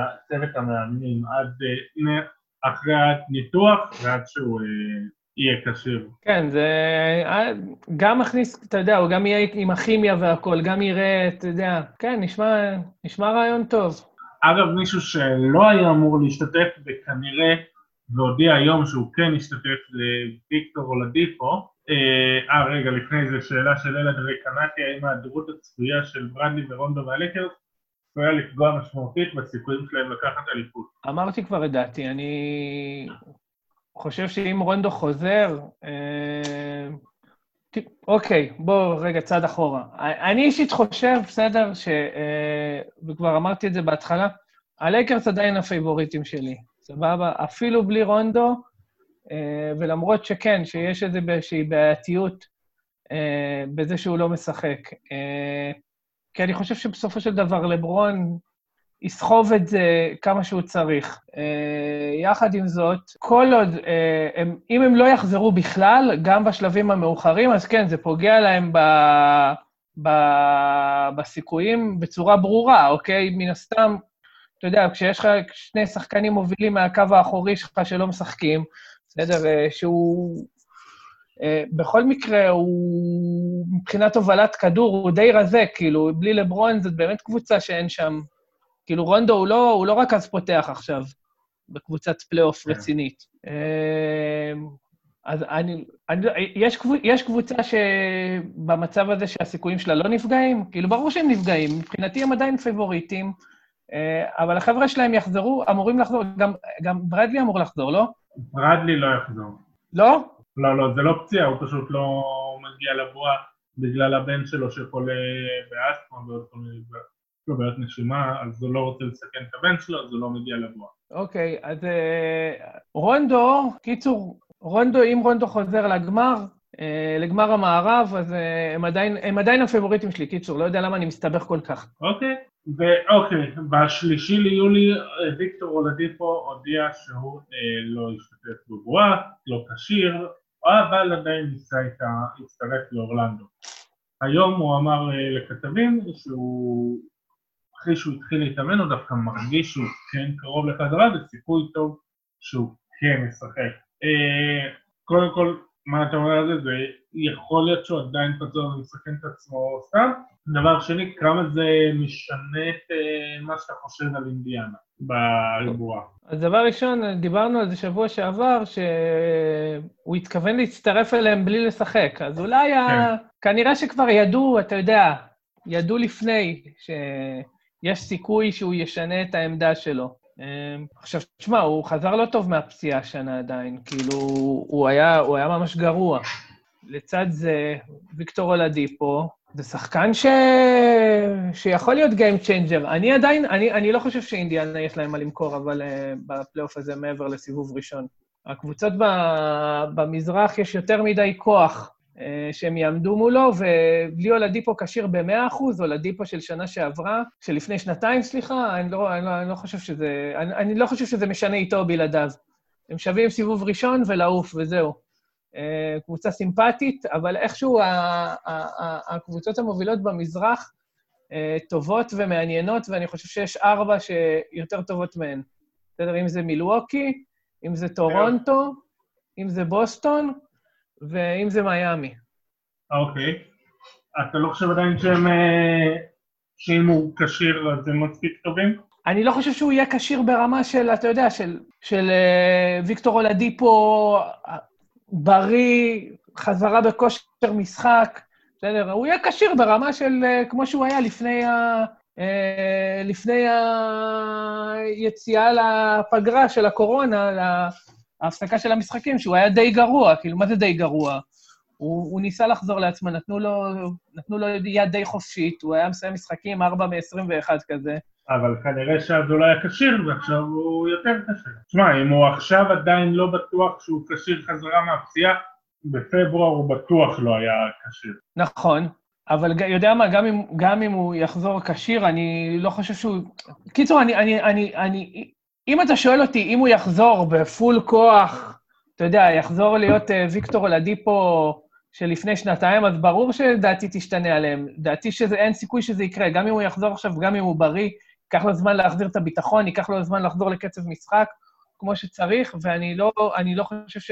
המאמנים עד אה, אחרי הניתוח ועד שהוא אה, יהיה כשיר. כן, זה אה, גם מכניס, אתה יודע, הוא גם יהיה עם הכימיה והכול, גם יראה, אתה יודע, כן, נשמע, נשמע רעיון טוב. אגב, מישהו שלא היה אמור להשתתף וכנראה והודיע היום שהוא כן ישתתף זה ויקטור אולדיפו. אה, אה, רגע, לפני זה שאלה של אלעד רקנטי, האם ההיעדרות הצפויה של ברנדי ורונדו מהלקרס צפויה לפגוע משמעותית בסיכויים שלהם לקחת אליפות? אמרתי כבר את דעתי, אני חושב שאם רונדו חוזר... אה, אוקיי, בוא רגע צעד אחורה. אני אישית חושב, בסדר, ש... אה, וכבר אמרתי את זה בהתחלה, הלייקרס עדיין ה favorites שלי, סבבה? אפילו בלי רונדו, ולמרות שכן, שיש איזושהי בעייתיות אה, בזה שהוא לא משחק. אה, כי אני חושב שבסופו של דבר לברון יסחוב את זה כמה שהוא צריך. אה, יחד עם זאת, כל עוד, אה, הם, אם הם לא יחזרו בכלל, גם בשלבים המאוחרים, אז כן, זה פוגע להם ב, ב, בסיכויים בצורה ברורה, אוקיי? מן הסתם, אתה יודע, כשיש לך שני שחקנים מובילים מהקו האחורי שלך שלא משחקים, בסדר, אה, שהוא... אה, בכל מקרה, הוא מבחינת הובלת כדור, הוא די רזה, כאילו, בלי לברון זאת באמת קבוצה שאין שם... כאילו, רונדו הוא לא, הוא לא רק אז פותח עכשיו בקבוצת פלייאוף כן. רצינית. אה, אז אני, אני, יש, קבוצ, יש קבוצה שבמצב הזה שהסיכויים שלה לא נפגעים, כאילו, ברור שהם נפגעים, מבחינתי הם עדיין פייבוריטים, אבל החבר'ה שלהם יחזרו, אמורים לחזור, גם, גם ברדלי אמור לחזור, לא? ברדלי לא יחזור. לא? לא, לא, זה לא פציעה, הוא פשוט לא מגיע לבועה בגלל הבן שלו שחולה באסטמה ועוד כל מיני. יש לו בעיות נשימה, אז הוא לא רוצה לסכן את הבן שלו, אז הוא לא מגיע לבועה. אוקיי, אז אה, רונדו, קיצור, רונדו, אם רונדו חוזר לגמר, אה, לגמר המערב, אז אה, הם עדיין, הם עדיין הפייבוריטים שלי, קיצור, לא יודע למה אני מסתבך כל כך. אוקיי, ואוקיי, בשלישי ליולי אה, ויקטור אולדיפו הודיע שהוא אה, לא ישתתף בבועה, לא כשיר, אבל עדיין ניסה איתה, להצטרף לאורלנדו. היום הוא אמר אה, לכתבים שהוא, אחרי שהוא התחיל להתאמן, הוא דווקא מרגיש שהוא כן קרוב לחזרה, וסיכוי טוב שהוא כן ישחק. אה, קודם כל, מה אתה אומר על זה? זה יכול להיות שהוא עדיין פצוע ומסכן את עצמו סתם. דבר שני, כמה זה משנה את אה, מה שאתה חושב על אינדיאנה בריבוע. אז דבר ראשון, דיברנו על זה שבוע שעבר, שהוא התכוון להצטרף אליהם בלי לשחק. אז אולי, ה... כן. כנראה שכבר ידעו, אתה יודע, ידעו לפני שיש סיכוי שהוא ישנה את העמדה שלו. אמ, עכשיו, תשמע, הוא חזר לא טוב מהפציעה השנה עדיין, כאילו, הוא היה, הוא היה ממש גרוע. לצד זה, ויקטור אולדיפו, זה שחקן ש... שיכול להיות Game Changer. אני עדיין, אני, אני לא חושב שאינדיאנה יש להם מה למכור, אבל uh, בפלייאוף הזה מעבר לסיבוב ראשון. הקבוצות ב... במזרח יש יותר מדי כוח שהם יעמדו מולו, ובלי אולדיפו כשיר ב-100%, אולדיפו של שנה שעברה, שלפני שנתיים, סליחה, אני לא, אני לא, אני לא חושב שזה... אני, אני לא חושב שזה משנה איתו או בלעדיו. הם שווים סיבוב ראשון ולעוף, וזהו. אה, קבוצה סימפטית, אבל איכשהו הקבוצות המובילות במזרח אה, טובות ומעניינות, ואני חושב שיש ארבע שיותר טובות מהן. בסדר, אם זה מילווקי, אם זה טורונטו, אם זה בוסטון, ואם זה מיאמי. אוקיי. אתה לא חושב עדיין שהם... אה, שאם הוא כשיר אז הם מספיק טובים? אני לא חושב שהוא יהיה כשיר ברמה של, אתה יודע, של, של uh, ויקטור אולדיפו בריא, חזרה בכושר משחק, בסדר? הוא יהיה כשיר ברמה של כמו שהוא היה לפני, ה, לפני היציאה לפגרה של הקורונה, להפסקה של המשחקים, שהוא היה די גרוע. כאילו, מה זה די גרוע? הוא, הוא ניסה לחזור לעצמו, נתנו לו, נתנו לו יד די חופשית, הוא היה מסיים משחקים 4 מ-21 כזה. אבל כנראה שאז הוא לא היה כשיר, ועכשיו הוא יותר כשיר. תשמע, אם הוא עכשיו עדיין לא בטוח שהוא כשיר חזרה מהפציעה, בפברואר הוא בטוח לא היה כשיר. נכון, אבל יודע מה, גם אם, גם אם הוא יחזור כשיר, אני לא חושב שהוא... קיצור, אני, אני, אני, אני... אם אתה שואל אותי אם הוא יחזור בפול כוח, אתה יודע, יחזור להיות uh, ויקטור אולדיפו של לפני שנתיים, אז ברור שדעתי תשתנה עליהם. דעתי שאין סיכוי שזה יקרה, גם אם הוא יחזור עכשיו, גם אם הוא בריא, ייקח לו זמן להחזיר את הביטחון, ייקח לו זמן לחזור לקצב משחק כמו שצריך, ואני לא, לא חושב ש,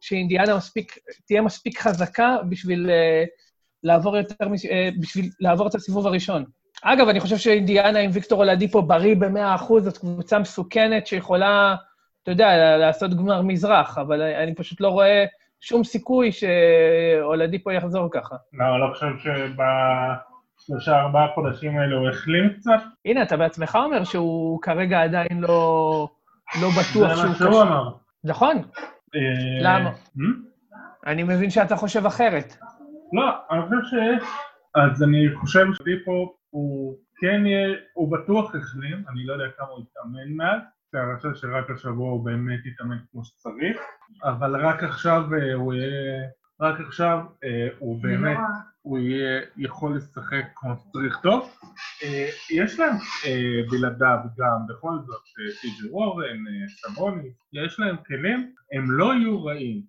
שאינדיאנה מספיק, תהיה מספיק חזקה בשביל uh, לעבור יותר, uh, בשביל לעבור את הסיבוב הראשון. אגב, אני חושב שאינדיאנה עם ויקטור אולדיפו בריא ב-100%, זאת קבוצה מסוכנת שיכולה, אתה יודע, לעשות גמר מזרח, אבל אני פשוט לא רואה שום סיכוי שאולדיפו יחזור ככה. לא, אני לא חושב שב... שלושה, ארבעה חודשים האלה הוא החלים קצת? הנה, אתה בעצמך אומר שהוא כרגע עדיין לא, לא בטוח שהוא... זה מה שהוא אמר. נכון. אה, למה? Hmm? אני מבין שאתה חושב אחרת. לא, אני חושב ש... אז אני חושב שדיפו הוא כן יהיה, הוא בטוח החלים, אני לא יודע כמה הוא יתאמן מאז, חושב שרק השבוע הוא באמת יתאמן כמו שצריך, אבל רק עכשיו אה, הוא יהיה, רק עכשיו אה, הוא באמת... הוא יהיה יכול לשחק כמו שצריך טוב. אה, יש להם בלעדיו גם בכל זאת טי.ג'י וורן, סבוניס, יש להם כלים, הם לא יהיו רעים.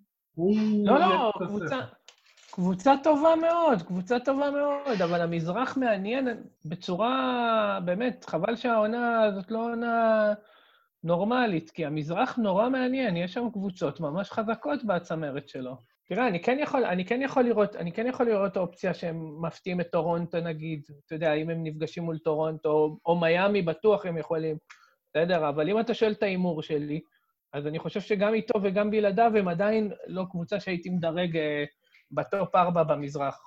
לא, לא, קבוצה, קבוצה טובה מאוד, קבוצה טובה מאוד, אבל המזרח מעניין בצורה, באמת, חבל שהעונה הזאת לא עונה נורמלית, כי המזרח נורא מעניין, יש שם קבוצות ממש חזקות בצמרת שלו. תראה, אני כן יכול, אני כן יכול לראות, אני כן יכול לראות אופציה שהם מפתיעים את טורונטו, נגיד, אתה יודע, אם הם נפגשים מול טורונטו, או, או מיאמי, בטוח הם יכולים, בסדר? אבל אם אתה שואל את ההימור שלי, אז אני חושב שגם איתו וגם בלעדיו הם עדיין לא קבוצה שהייתי מדרג אה, ב top ארבע במזרח,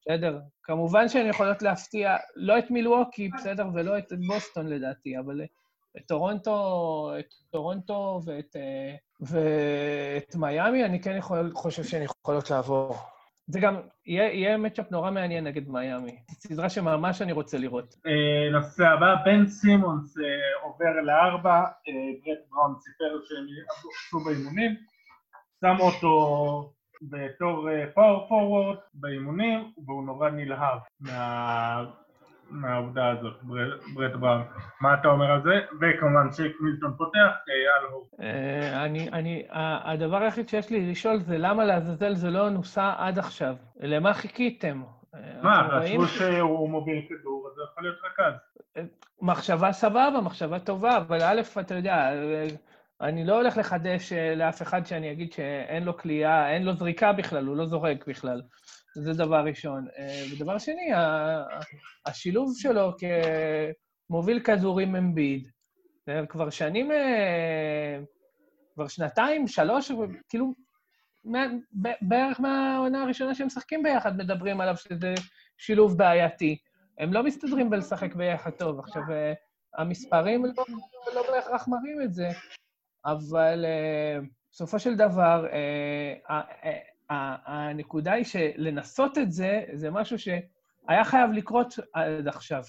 בסדר? כמובן שהן יכולות להפתיע, לא את מילווקי, בסדר? ולא את בוסטון לדעתי, אבל את טורונטו, את טורונטו ואת, אה, ואת מיאמי, אני כן יכול, חושב שהן יכולות לעבור. זה גם, יהיה, יהיה matchup נורא מעניין נגד מיאמי. סדרה שממש אני רוצה לראות. אה, נושא הבא, בן סימונס אה, עובר לארבע, ברט בראון סיפר שהם עשו באימונים, שמו אותו בתור פאור פורוורד באימונים, והוא נורא נלהב מה... מהעובדה הזאת, ברט בראון. מה אתה אומר על זה? וכמובן שייק מילטון פותח, אייל הור. אה, אני, הדבר היחיד שיש לי לשאול זה למה לעזאזל זה לא נוסע עד עכשיו? למה חיכיתם? אה, מה, חשבו שהוא מוביל כדור, אז זה יכול להיות. אה, מחשבה סבבה, מחשבה טובה, אבל א', אתה יודע, אני לא הולך לחדש לאף אחד שאני אגיד שאין לו כליאה, אין לו זריקה בכלל, הוא לא זורק בכלל. זה דבר ראשון. אה, ודבר שני, השילוב שלו כמוביל כדורים אמביד, כבר שנים, אה, כבר שנתיים, שלוש, כאילו, בערך מהעונה הראשונה שהם משחקים ביחד, מדברים עליו שזה שילוב בעייתי. הם לא מסתדרים בלשחק ביחד טוב. עכשיו, אה, המספרים לא, לא בהכרח מראים את זה, אבל בסופו של דבר, הנקודה היא שלנסות את זה, זה משהו שהיה חייב לקרות עד עכשיו.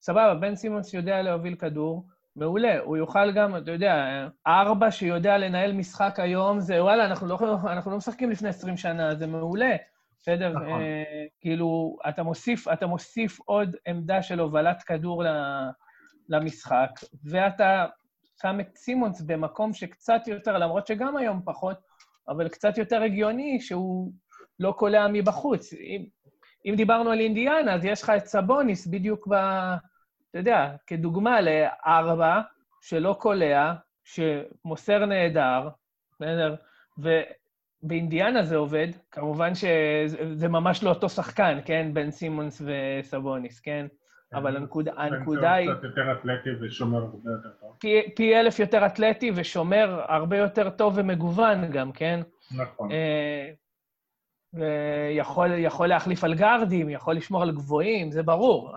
סבבה, בן סימונס יודע להוביל כדור, מעולה. הוא יוכל גם, אתה יודע, ארבע שיודע לנהל משחק היום, זה וואלה, אנחנו לא, אנחנו לא משחקים לפני 20 שנה, זה מעולה. בסדר? נכון. אה, כאילו, אתה מוסיף, אתה מוסיף עוד עמדה של הובלת כדור למשחק, ואתה שם את סימונס במקום שקצת יותר, למרות שגם היום פחות, אבל קצת יותר הגיוני שהוא לא קולע מבחוץ. אם, אם דיברנו על אינדיאנה, אז יש לך את סבוניס בדיוק ב... אתה יודע, כדוגמה לארבע, שלא קולע, שמוסר נהדר, בסדר? ובאינדיאנה זה עובד, כמובן שזה ממש לא אותו שחקן, כן? בן סימונס וסבוניס, כן? אבל הנקודה, הנקודה היא... קצת יותר אתלטי ושומר הרבה יותר טוב. פי, פי אלף יותר אתלטי ושומר הרבה יותר טוב ומגוון גם, כן? נכון. אה, ויכול להחליף על גארדים, יכול לשמור על גבוהים, זה ברור.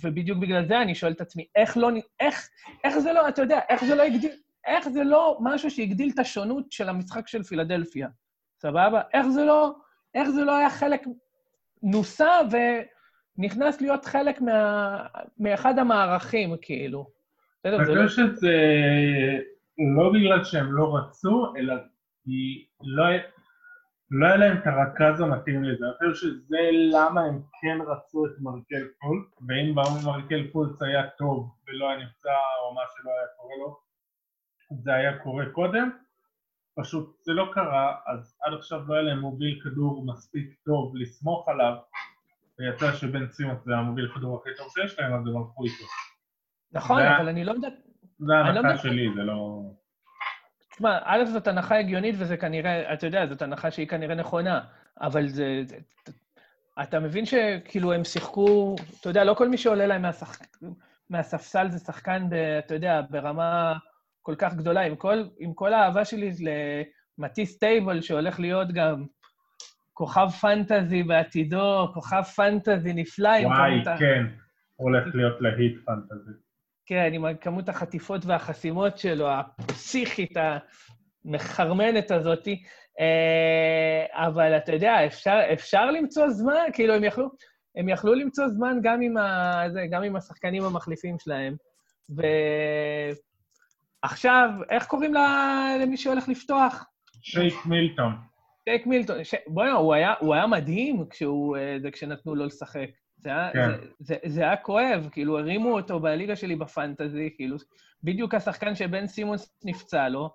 ובדיוק בגלל זה אני שואל את עצמי, איך לא, איך, איך זה לא, אתה יודע, איך זה לא הגדיל, איך זה לא משהו שהגדיל את השונות של המשחק של פילדלפיה, סבבה? איך זה לא, איך זה לא היה חלק נוסע ונכנס להיות חלק מה, מאחד המערכים, כאילו? אני חושב לא... שזה לא בגלל שהם לא רצו, אלא כי לא, לא היה להם את הרכז המתאים לזה, אני חושב שזה למה הם כן רצו את מרקל פולץ, ואם מרקל פולץ היה טוב ולא היה נפצע או מה שלא היה קורה לו, זה היה קורה קודם, פשוט זה לא קרה, אז עד עכשיו לא היה להם מוביל כדור מספיק טוב לסמוך עליו, ויצא שבן צימוס זה המוביל כדור הכי טוב שיש להם, אז הם הלכו איתו. נכון, אבל אני לא יודעת... זה לא ההנחה שלי, זה לא... תשמע, א', זאת הנחה הגיונית, וזה כנראה, אתה יודע, זאת הנחה שהיא כנראה נכונה, אבל זה... זה אתה מבין שכאילו הם שיחקו, אתה יודע, לא כל מי שעולה להם מהשח... מהספסל זה שחקן, ב, אתה יודע, ברמה כל כך גדולה. עם כל, עם כל האהבה שלי למטיס טייבל, שהולך להיות גם כוכב פנטזי בעתידו, כוכב פנטזי נפלא. וואי, כן, הולך להיות להיט פנטזי. כן, עם כמות החטיפות והחסימות שלו, הפסיכית, המחרמנת הזאתי. אה, אבל אתה יודע, אפשר, אפשר למצוא זמן, כאילו, הם יכלו, הם יכלו למצוא זמן גם עם, ה, זה, גם עם השחקנים המחליפים שלהם. ועכשיו, איך קוראים למי שהולך לפתוח? שייק מילטון. שייק מילטון. ש... בוא'נה, הוא, הוא היה מדהים כשהוא, אה, כשנתנו לו לשחק. זה היה, כן. זה, זה, זה היה כואב, כאילו, הרימו אותו בליגה שלי בפנטזי, כאילו, בדיוק השחקן שבן סימונס נפצע לו,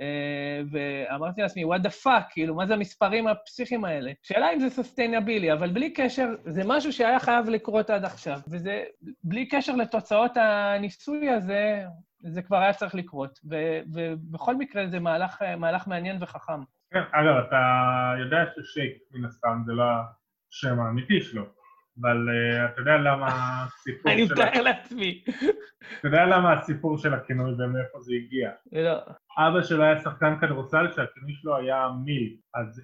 אה, ואמרתי לעצמי, what the fuck, כאילו, מה זה המספרים הפסיכיים האלה? שאלה אם זה סוסטיינבילי, אבל בלי קשר, זה משהו שהיה חייב לקרות עד עכשיו, וזה, בלי קשר לתוצאות הניסוי הזה, זה כבר היה צריך לקרות, ובכל מקרה זה מהלך, מהלך מעניין וחכם. כן, אגב, אתה יודע ששייק, מן הסתם, זה לא השם האמיתי שלו. אבל uh, אתה יודע למה הסיפור של... אני מתאר לעצמי. אתה יודע למה הסיפור של הכינוי ומאיפה זה הגיע? לא. אבא שלו היה שחקן כדורסל שהכינוי שלו היה מיל, אז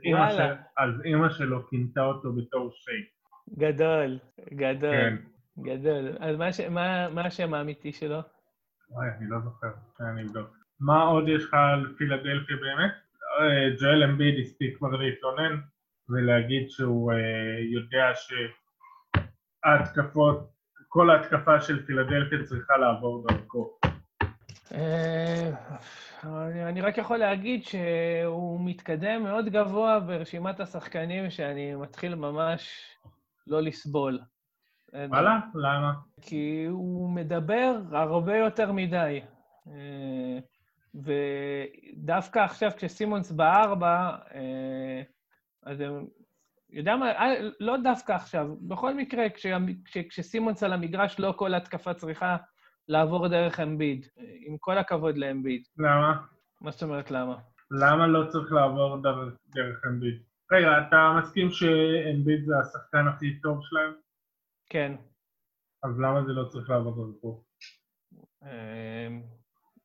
אימא, שלו כינתה אותו בתור שייק. גדול, גדול, כן. גדול. אז מה, ש... מה, מה השם האמיתי שלו? וואי, אני לא זוכר, אני אבדוק. מה עוד יש לך על פילדלפיה באמת? אה, ג'ואל אמביד הספיק כבר להתלונן ולהגיד שהוא uh, יודע ש... ההתקפות, כל ההתקפה של פילדלפיה צריכה לעבור דרכו? אה, אני רק יכול להגיד שהוא מתקדם מאוד גבוה ברשימת השחקנים שאני מתחיל ממש לא לסבול. וואלה? למה? כי הוא מדבר הרבה יותר מדי. אה, ודווקא עכשיו, כשסימונס בארבע, אה, אז הם יודע מה, אה, לא דווקא עכשיו, בכל מקרה, כש, כש, כשסימונס על המגרש, לא כל התקפה צריכה לעבור דרך אמביד, עם כל הכבוד לאמביד. למה? מה זאת אומרת למה? למה לא צריך לעבור דרך, דרך אמביד? רגע, אתה מסכים שאמביד זה השחקן הכי טוב שלהם? כן. אז למה זה לא צריך לעבור דרכו?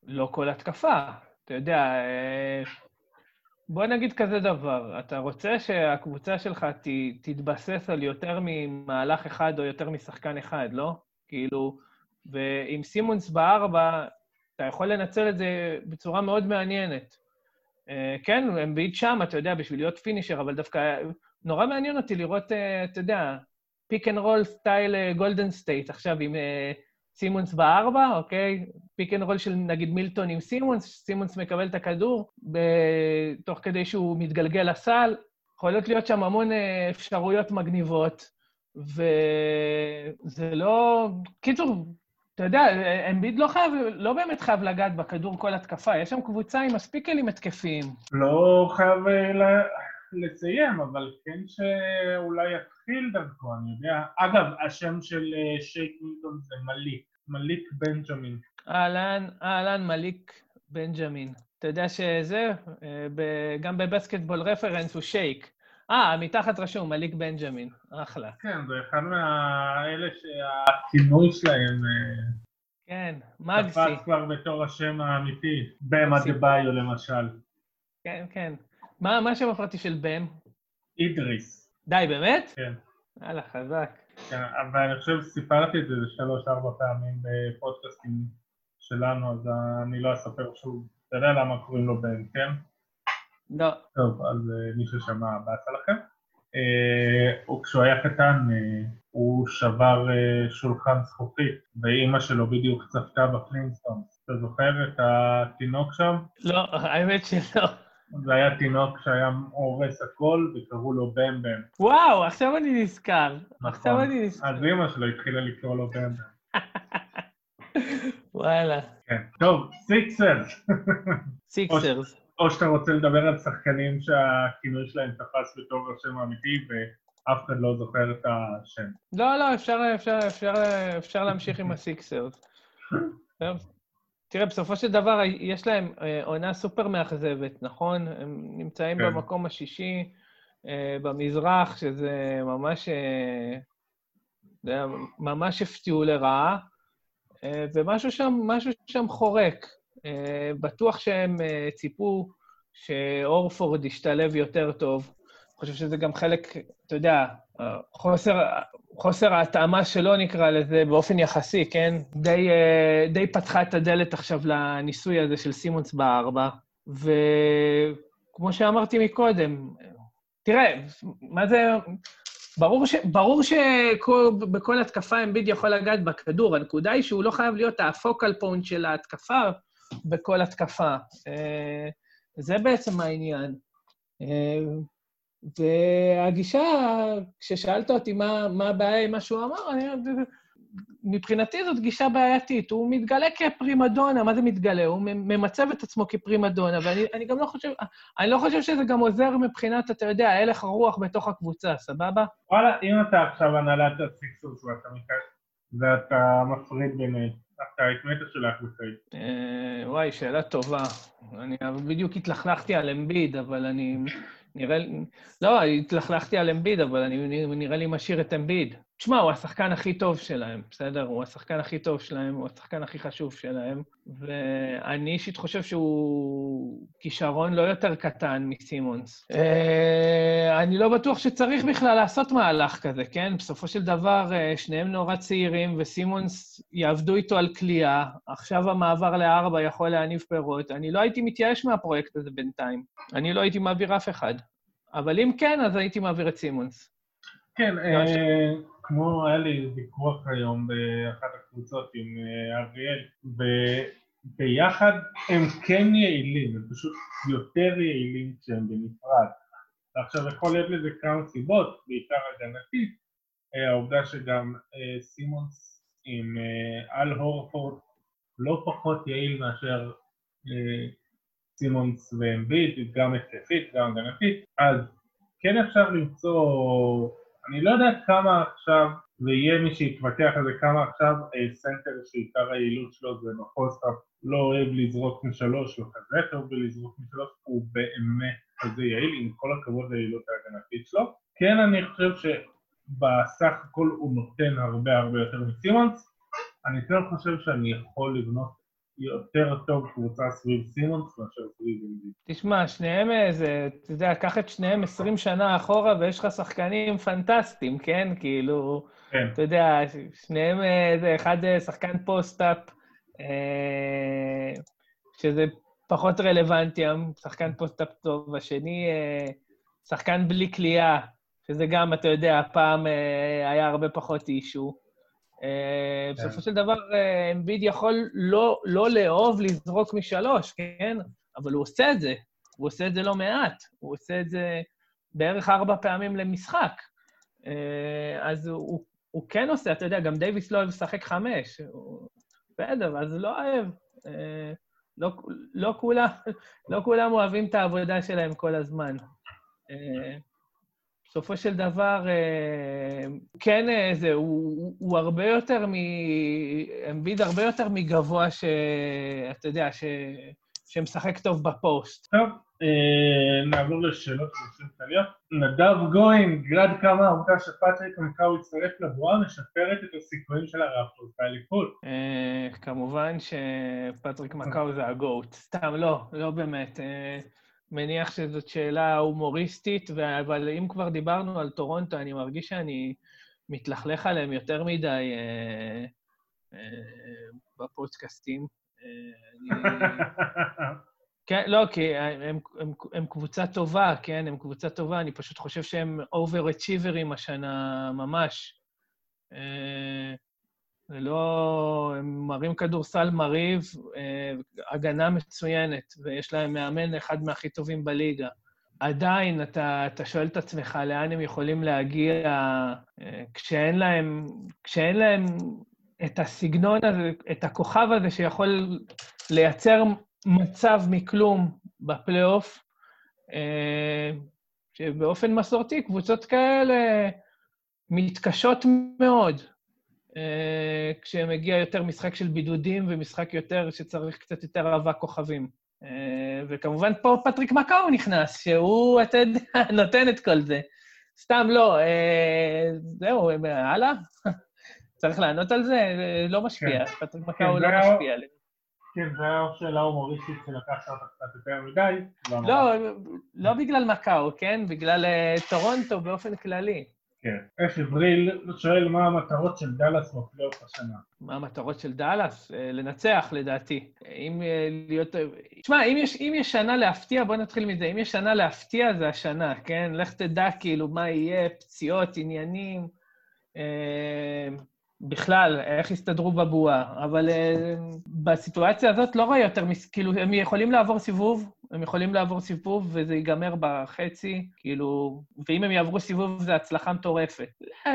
לא כל התקפה. אתה יודע, אה, בוא נגיד כזה דבר, אתה רוצה שהקבוצה שלך ת, תתבסס על יותר ממהלך אחד או יותר משחקן אחד, לא? כאילו, ועם סימונס בארבע, אתה יכול לנצל את זה בצורה מאוד מעניינת. אה, כן, אמביד שם, אתה יודע, בשביל להיות finisher, אבל דווקא נורא מעניין אותי לראות, אה, אתה יודע, pick and roll style גולדן סטייט, עכשיו עם סימונס בארבע, אוקיי? pick and roll של נגיד מילטון עם סימונס, סימונס מקבל את הכדור, תוך כדי שהוא מתגלגל לסל, יכולות להיות שם המון אה, אפשרויות מגניבות, וזה לא... קיצור, אתה יודע, אמביד לא חייב, לא באמת חייב לגעת בכדור כל התקפה, יש שם קבוצה עם מספיק כלים התקפיים. לא חייב אה, לסיים, אבל כן שאולי יתחיל דרכו, אני יודע. אגב, השם של אה, שייק מילטון זה מליק, מליק בנג'מין. אהלן, אהלן, מליק בנג'מין. אתה יודע שזה, אה, גם בבסקטבול רפרנס הוא שייק. אה, מתחת רשום, מליק בנג'מין. אחלה. כן, זה אחד מהאלה שהכינוי שלהם... אה, כן, מגסי. תפס כבר בתור השם האמיתי, בם אדה-ביו למשל. כן, כן. מה השם הפרטי של בם? אידריס. די, באמת? כן. יאללה, חזק. כן, אבל אני חושב שסיפרתי את זה שלוש-ארבע פעמים בפודקאסטים שלנו, אז אני לא אספר שוב. אתה יודע למה קוראים לו בן, כן? לא. טוב, אז uh, מי ששמע, באסה לכם. Uh, כשהוא היה קטן, uh, הוא שבר uh, שולחן זכוכית, ואימא שלו בדיוק צפתה בפלינסטון. אתה זוכר את התינוק שם? לא, האמת שלא. זה היה תינוק שהיה הורס הכל, וקראו לו בם בם. וואו, עכשיו אני נזכר. נכון. עכשיו אני נזכר. אז אימא שלו התחילה לקרוא לו בם בם. וואלה. כן. טוב, סיקסרס. סיקסרס. או שאתה רוצה לדבר על שחקנים שהכינוי שלהם תפס בתור השם האמיתי ואף אחד לא זוכר את השם. לא, לא, אפשר, אפשר, אפשר, אפשר להמשיך עם הסיקסרס. תראה, בסופו של דבר יש להם אה, עונה סופר מאכזבת, נכון? הם נמצאים כן. במקום השישי אה, במזרח, שזה ממש... אה, ממש הפתיעו לרעה, ומשהו שם, שם חורק. בטוח שהם ציפו שאורפורד ישתלב יותר טוב. אני חושב שזה גם חלק, אתה יודע, חוסר, חוסר ההתאמה שלו, נקרא לזה, באופן יחסי, כן? די, אה, די פתחה את הדלת עכשיו לניסוי הזה של סימונס בארבע, וכמו שאמרתי מקודם, תראה, מה זה... ברור, ש, ברור שבכל התקפה אמביד יכול לגעת בכדור, הנקודה היא שהוא לא חייב להיות הפוקל פונט של ההתקפה, בכל התקפה. אה, זה בעצם העניין. והגישה, כששאלת אותי מה, מה הבעיה עם מה שהוא אמר, אני, מבחינתי זאת גישה בעייתית. הוא מתגלה כפרימדונה, מה זה מתגלה? הוא ממצב את עצמו כפרימדונה, ואני גם לא חושב, אני לא חושב שזה גם עוזר מבחינת, אתה יודע, הלך הרוח בתוך הקבוצה, סבבה? וואלה, אם אתה עכשיו הנהלת הסיקסרס ואתה, ואתה מפריד ביניהם, אתה אתה שולח ב trade? וואי, שאלה טובה. אני בדיוק התלכלכתי על אמביד, אבל אני... נראה לי... לא, התלכלכתי על אמביד, אבל אני נראה לי משאיר את אמביד. תשמע, הוא השחקן הכי טוב שלהם, בסדר? הוא השחקן הכי טוב שלהם, הוא השחקן הכי חשוב שלהם, ואני אישית חושב שהוא כישרון לא יותר קטן מסימונס. אה, אני לא בטוח שצריך בכלל לעשות מהלך כזה, כן? בסופו של דבר, אה, שניהם נורא צעירים, וסימונס יעבדו איתו על כליאה. עכשיו המעבר לארבע יכול להניב פירות. אני לא הייתי מתייאש מהפרויקט הזה בינתיים. אני לא הייתי מעביר אף אחד. אבל אם כן, אז הייתי מעביר את סימונס. כן, אה, כמו היה לי ויכוח היום באחת הקבוצות עם אה, אריאל, וביחד הם כן יעילים, הם פשוט יותר יעילים כשהם בנפרד. עכשיו יכול להיות לזה כמה סיבות, בעיקר הגנתית, אה, העובדה שגם סימונס עם אל הורפורד לא פחות יעיל מאשר סימונס ואמביט, גם התקפית, גם הגנתית, אז כן אפשר למצוא אני לא יודע כמה עכשיו, ויהיה מי שיתווכח על זה, כמה עכשיו אה, סנטר שעיקר היעילות שלו זה ב post-up לא אוהב לזרוק משלוש, לא כזה טוב בלזרוק משלוש, הוא באמת כזה יעיל, עם כל הכבוד ליעילות ההגנתית שלו. כן, אני חושב שבסך הכל הוא נותן הרבה הרבה יותר מסימונס. אני כן חושב שאני יכול לבנות יותר טוב קבוצה סביב סימונס מאשר סביב אינדי. תשמע, שניהם איזה, אתה יודע, קח את שניהם 20 שנה אחורה ויש לך שחקנים פנטסטיים, כן? כאילו, כן. אתה יודע, שניהם איזה, אחד שחקן post-up, אה, שזה פחות רלוונטי, שחקן post-up טוב, השני, אה, שחקן בלי קליעה, שזה גם, אתה יודע, הפעם אה, היה הרבה פחות issue. אה, כן. בסופו של דבר, אה, אמביד יכול לא, לא לאהוב לזרוק משלוש, כן? אבל הוא עושה את זה. הוא עושה את זה לא מעט. הוא עושה את זה בערך ארבע פעמים למשחק. אה, אז הוא, הוא כן עושה, אתה יודע, גם דייוויס לא אוהב לשחק חמש. בסדר, אז לא אוהב. אה, לא, לא, כולם, לא כולם אוהבים את העבודה שלהם כל הזמן. אה, בסופו של דבר, אה, כן, זה, הוא, הוא הרבה יותר מ... אמביד הרבה יותר מגבוה שאתה יודע, ש... שמשחק טוב בפוסט. טוב, אה, נעבור לשאלות ונושאים כלליות. נדב גוין, עד כמה העובדה שפטריק מקאו יצטרף לבועה משפרת את הסיכויים של הרפטורס באליפות. אה, כמובן שפטריק מקאו זה ה GOAT. סתם, לא, לא באמת. אה, מניח שזאת שאלה הומוריסטית, אבל אם כבר דיברנו על טורונטו, אני מרגיש שאני מתלכלך עליהם יותר מדי בפודקאסטים. כן, לא, כי הם, הם, הם קבוצה טובה, כן? הם קבוצה טובה, אני פשוט חושב שהם אובר-אצ'יברים השנה ממש. אה, זה לא... הם מראים כדורסל מרהיב, אה, הגנה מצוינת, ויש להם מאמן אחד מהכי טובים בליגה. עדיין אתה, אתה שואל את עצמך לאן הם יכולים להגיע אה, כשאין להם, כשאין להם את הסגנון הזה, את הכוכב הזה שיכול לייצר מצב מכלום בפלייאוף, אה, שבאופן מסורתי קבוצות כאלה מתקשות מאוד כשמגיע יותר משחק של בידודים ומשחק יותר שצריך קצת יותר אהבה כוכבים. אה, וכמובן פה פטריק מקאו נכנס, שהוא, אתה יודע, נותן את כל זה. סתם לא, זהו, הלאה. צריך לענות על זה? לא משפיע, כן. פטריק מקאו כן, לא משפיע עליהם. כן, זו הייתה שאלה הומוריסטית שלקחת אותה קצת יותר מדי. לא, לא, בגלל מקאו, כן? בגלל אה, טורונטו באופן כללי. כן. איך עבריל שואל מה המטרות של דאלאס בפלייאוף השנה. מה המטרות של דאלאס? אה, לנצח, לדעתי. אם אה, להיות... תשמע, אם יש, אם יש שנה להפתיע, בוא נתחיל מזה. אם יש שנה להפתיע, זה השנה, כן? לך תדע כאילו מה יהיה, פציעות, עניינים. בכלל, איך יסתדרו בבועה, אבל אה, בסיטואציה הזאת לא רואה יותר, מס... כאילו, הם יכולים לעבור סיבוב, הם יכולים לעבור סיבוב וזה ייגמר בחצי, כאילו, ואם הם יעברו סיבוב זה הצלחה מטורפת.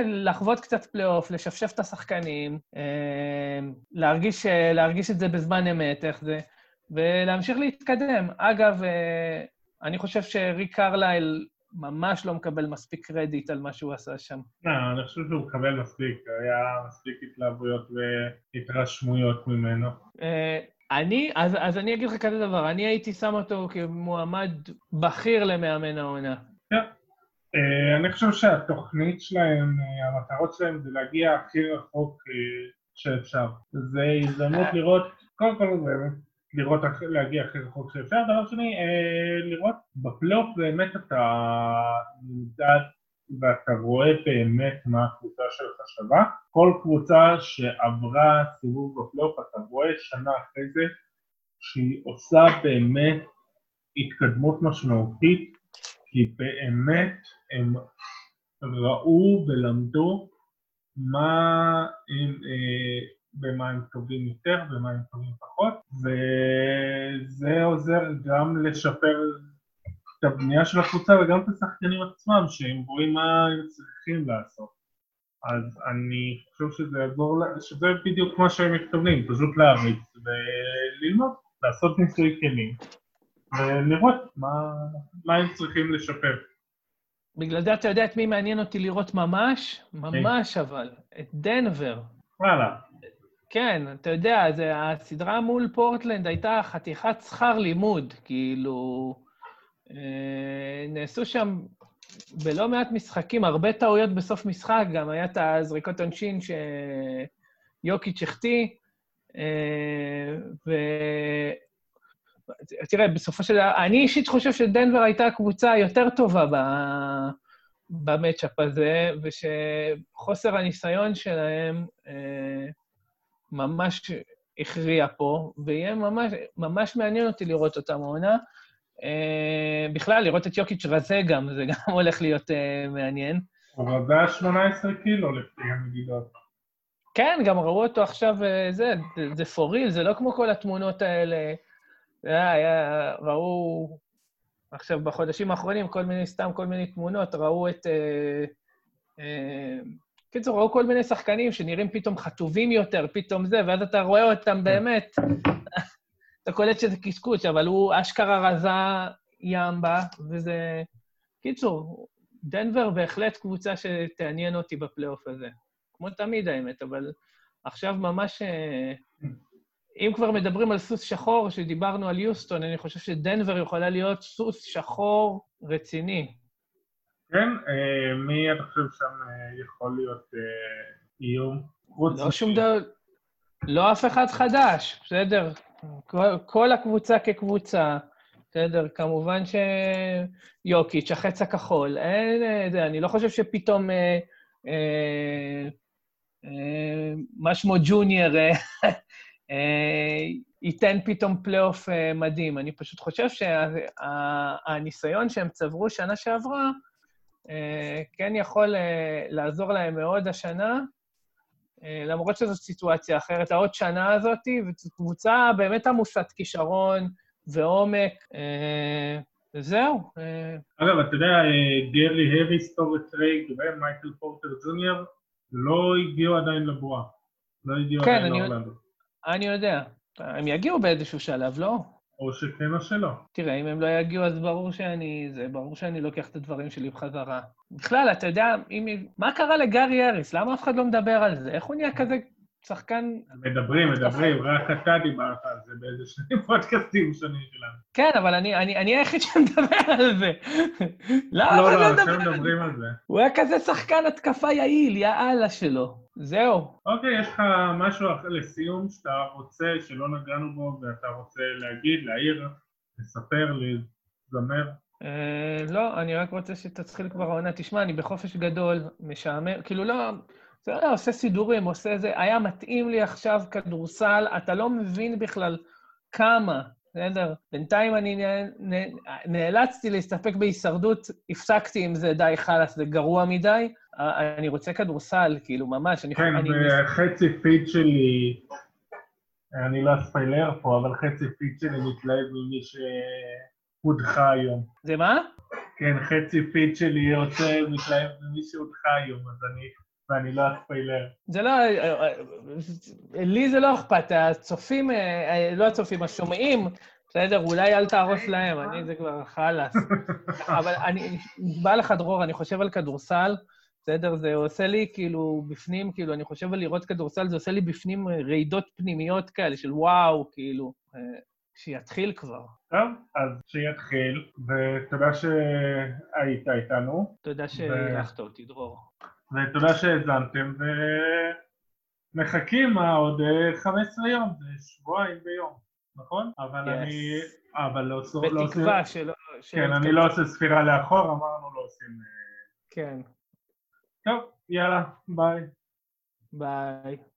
לחוות קצת פלייאוף, לשפשף את השחקנים, אה, להרגיש, להרגיש את זה בזמן אמת, איך זה, ולהמשיך להתקדם. אגב, אה, אני חושב שריק קרלייל ממש לא מקבל מספיק קרדיט על מה שהוא עשה שם. לא, אני חושב שהוא מקבל מספיק, היה מספיק התלהבויות והתרשמויות ממנו. אה, אני, אז, אז אני אגיד לך כזה דבר, אני הייתי שם אותו כמועמד בכיר למאמן העונה. כן. אה, אני חושב שהתוכנית שלהם, אה, המטרות שלהם זה להגיע הכי רחוק שאפשר. זה הזדמנות לראות, קודם כל באמת, לראות, להגיע הכי רחוק שאפשר. דבר שני, אה, לראות בפלייאוף באמת אתה נמדד ואתה רואה באמת מה הקבוצה שלך שווה. כל קבוצה שעברה סיבוב בפלייאוף אתה רואה שנה אחרי זה שהיא עושה באמת התקדמות משמעותית, כי באמת הם ראו ולמדו מה הם אה, במה הם טובים יותר, במה הם טובים פחות, וזה עוזר גם לשפר את הבנייה של הקבוצה וגם את השחקנים עצמם, שהם רואים מה הם צריכים לעשות. אז אני חושב שזה יעזור, שזה בדיוק מה שהם מתכוונים, פשוט להריץ וללמוד, לעשות ניסוי כלים ולראות מה, מה הם צריכים לשפר. בגלל זה אתה יודע את מי מעניין אותי לראות ממש? ממש אבל, את דנבר. וואלה. כן, אתה יודע, זה, הסדרה מול פורטלנד הייתה חתיכת שכר לימוד, כאילו... אה, נעשו שם בלא מעט משחקים, הרבה טעויות בסוף משחק, גם היה את הזריקות עונשין שיוקיץ' החטיא, אה, ו... תראה, בסופו של דבר, אני אישית חושב שדנבר הייתה קבוצה יותר טובה ב... במצ'אפ הזה, ושחוסר הניסיון שלהם, אה, ממש הכריע פה, ויהיה ממש, ממש מעניין אותי לראות אותם העונה. Uh, בכלל, לראות את יוקיץ' רזה גם, זה גם הולך להיות uh, מעניין. הוא רזה 18 קילו לפי המדידות. כן, גם ראו אותו עכשיו, uh, זה, זה פוריל, זה לא כמו כל התמונות האלה. זה היה, ראו עכשיו בחודשים האחרונים כל מיני, סתם כל מיני תמונות, ראו את... Uh, uh, קיצור, ראו כל מיני שחקנים שנראים פתאום חטובים יותר, פתאום זה, ואז אתה רואה אותם באמת, אתה קולט שזה קשקוש, אבל הוא אשכרה רזה ימבה, וזה... קיצור, דנבר בהחלט קבוצה שתעניין אותי בפלייאוף הזה. כמו תמיד, האמת, אבל עכשיו ממש... אה, אם כבר מדברים על סוס שחור, שדיברנו על יוסטון, אני חושב שדנבר יכולה להיות סוס שחור רציני. כן, אה, מי אתה חושב שם אה, יכול להיות איום? לא שום דבר, לא אף אחד חדש, בסדר? כל, הקבוצה כקבוצה, בסדר? כמובן שיוקיץ', החץ הכחול, אין, זה, אני לא חושב שפתאום אה, אה, אה, מה שמו ג'וניור אה, אה, ייתן פתאום פלייאוף אה, מדהים. אני פשוט חושב שהניסיון שה, שהם צברו שנה שעברה, אה, כן יכול אה, לעזור להם מאוד השנה, למרות שזו סיטואציה אחרת, העונה הזאת, וזו קבוצה באמת עמוסת כישרון ועומק, אה, וזהו. אה. אגב, אתה יודע, גרי הריס, טורי קרייג ומייקל פורטר ג'וניור לא הגיעו עדיין לבועה. לא הגיעו כן, עדיין לאורלנדו. אני יודע. הם יגיעו באיזשהו שלב, לא? או שכן או שלא. תראה, אם הם לא יגיעו, אז ברור שאני... זה ברור שאני לוקח את הדברים שלי בחזרה. בכלל, אתה יודע, אם... מה קרה לגארי אריס? למה אף אחד לא מדבר על זה? איך הוא נהיה כזה שחקן... מדברים, מדברים, רק אתה דיברת על זה באיזה שני פודקאסטים שונים שלנו. כן, אבל אני, היחיד שמדבר על זה. למה לא, לא, עכשיו מדברים על זה. הוא היה כזה שחקן התקפה יעיל, יא אללה שלו. זהו. אוקיי, יש לך משהו אחר לסיום שאתה רוצה, שלא נגענו בו, ואתה רוצה להגיד, להעיר, לספר, לזמר? Uh, לא, אני רק רוצה שתתחיל כבר העונה. תשמע, אני בחופש גדול, משעמם, כאילו לא, לא, עושה סידורים, עושה זה, היה מתאים לי עכשיו כדורסל, אתה לא מבין בכלל כמה, בסדר? בינתיים אני נאלצתי להסתפק בהישרדות, הפסקתי עם זה, די, חלאס, זה גרוע מדי. אני רוצה כדורסל, כאילו, ממש. אני כן, וחצי פיד שלי, אני לא אספיילר פה, אבל חצי פיד שלי מתלהב ממי שהודחה היום. זה מה? כן, חצי פיד שלי יוצא מתלהב ממי שהודחה היום, אז אני... ואני לא אספיילר. זה לא... לי זה לא אכפת, הצופים, לא הצופים, השומעים, בסדר, אולי אל תהרוס להם, אני זה כבר חלאס. אבל אני, בא לך דרור, אני חושב על כדורסל, בסדר? זה עושה לי כאילו בפנים, כאילו, אני חושב על לראות כדורסל, זה עושה לי בפנים רעידות פנימיות כאלה של וואו, כאילו, שיתחיל כבר. טוב, אז שיתחיל, ותודה שהיית איתנו. תודה שהלכת אותי, דרור. ותודה שהאזנתם, ומחכים עוד 15 יום, זה שבועיים ביום, נכון? אבל yes. אני... אבל לא עושה... בתקווה לא שלא... כן, אני לא עושה ספירה לאחור, אמרנו לא עושים... כן. טוב, יאללה, ביי. ביי.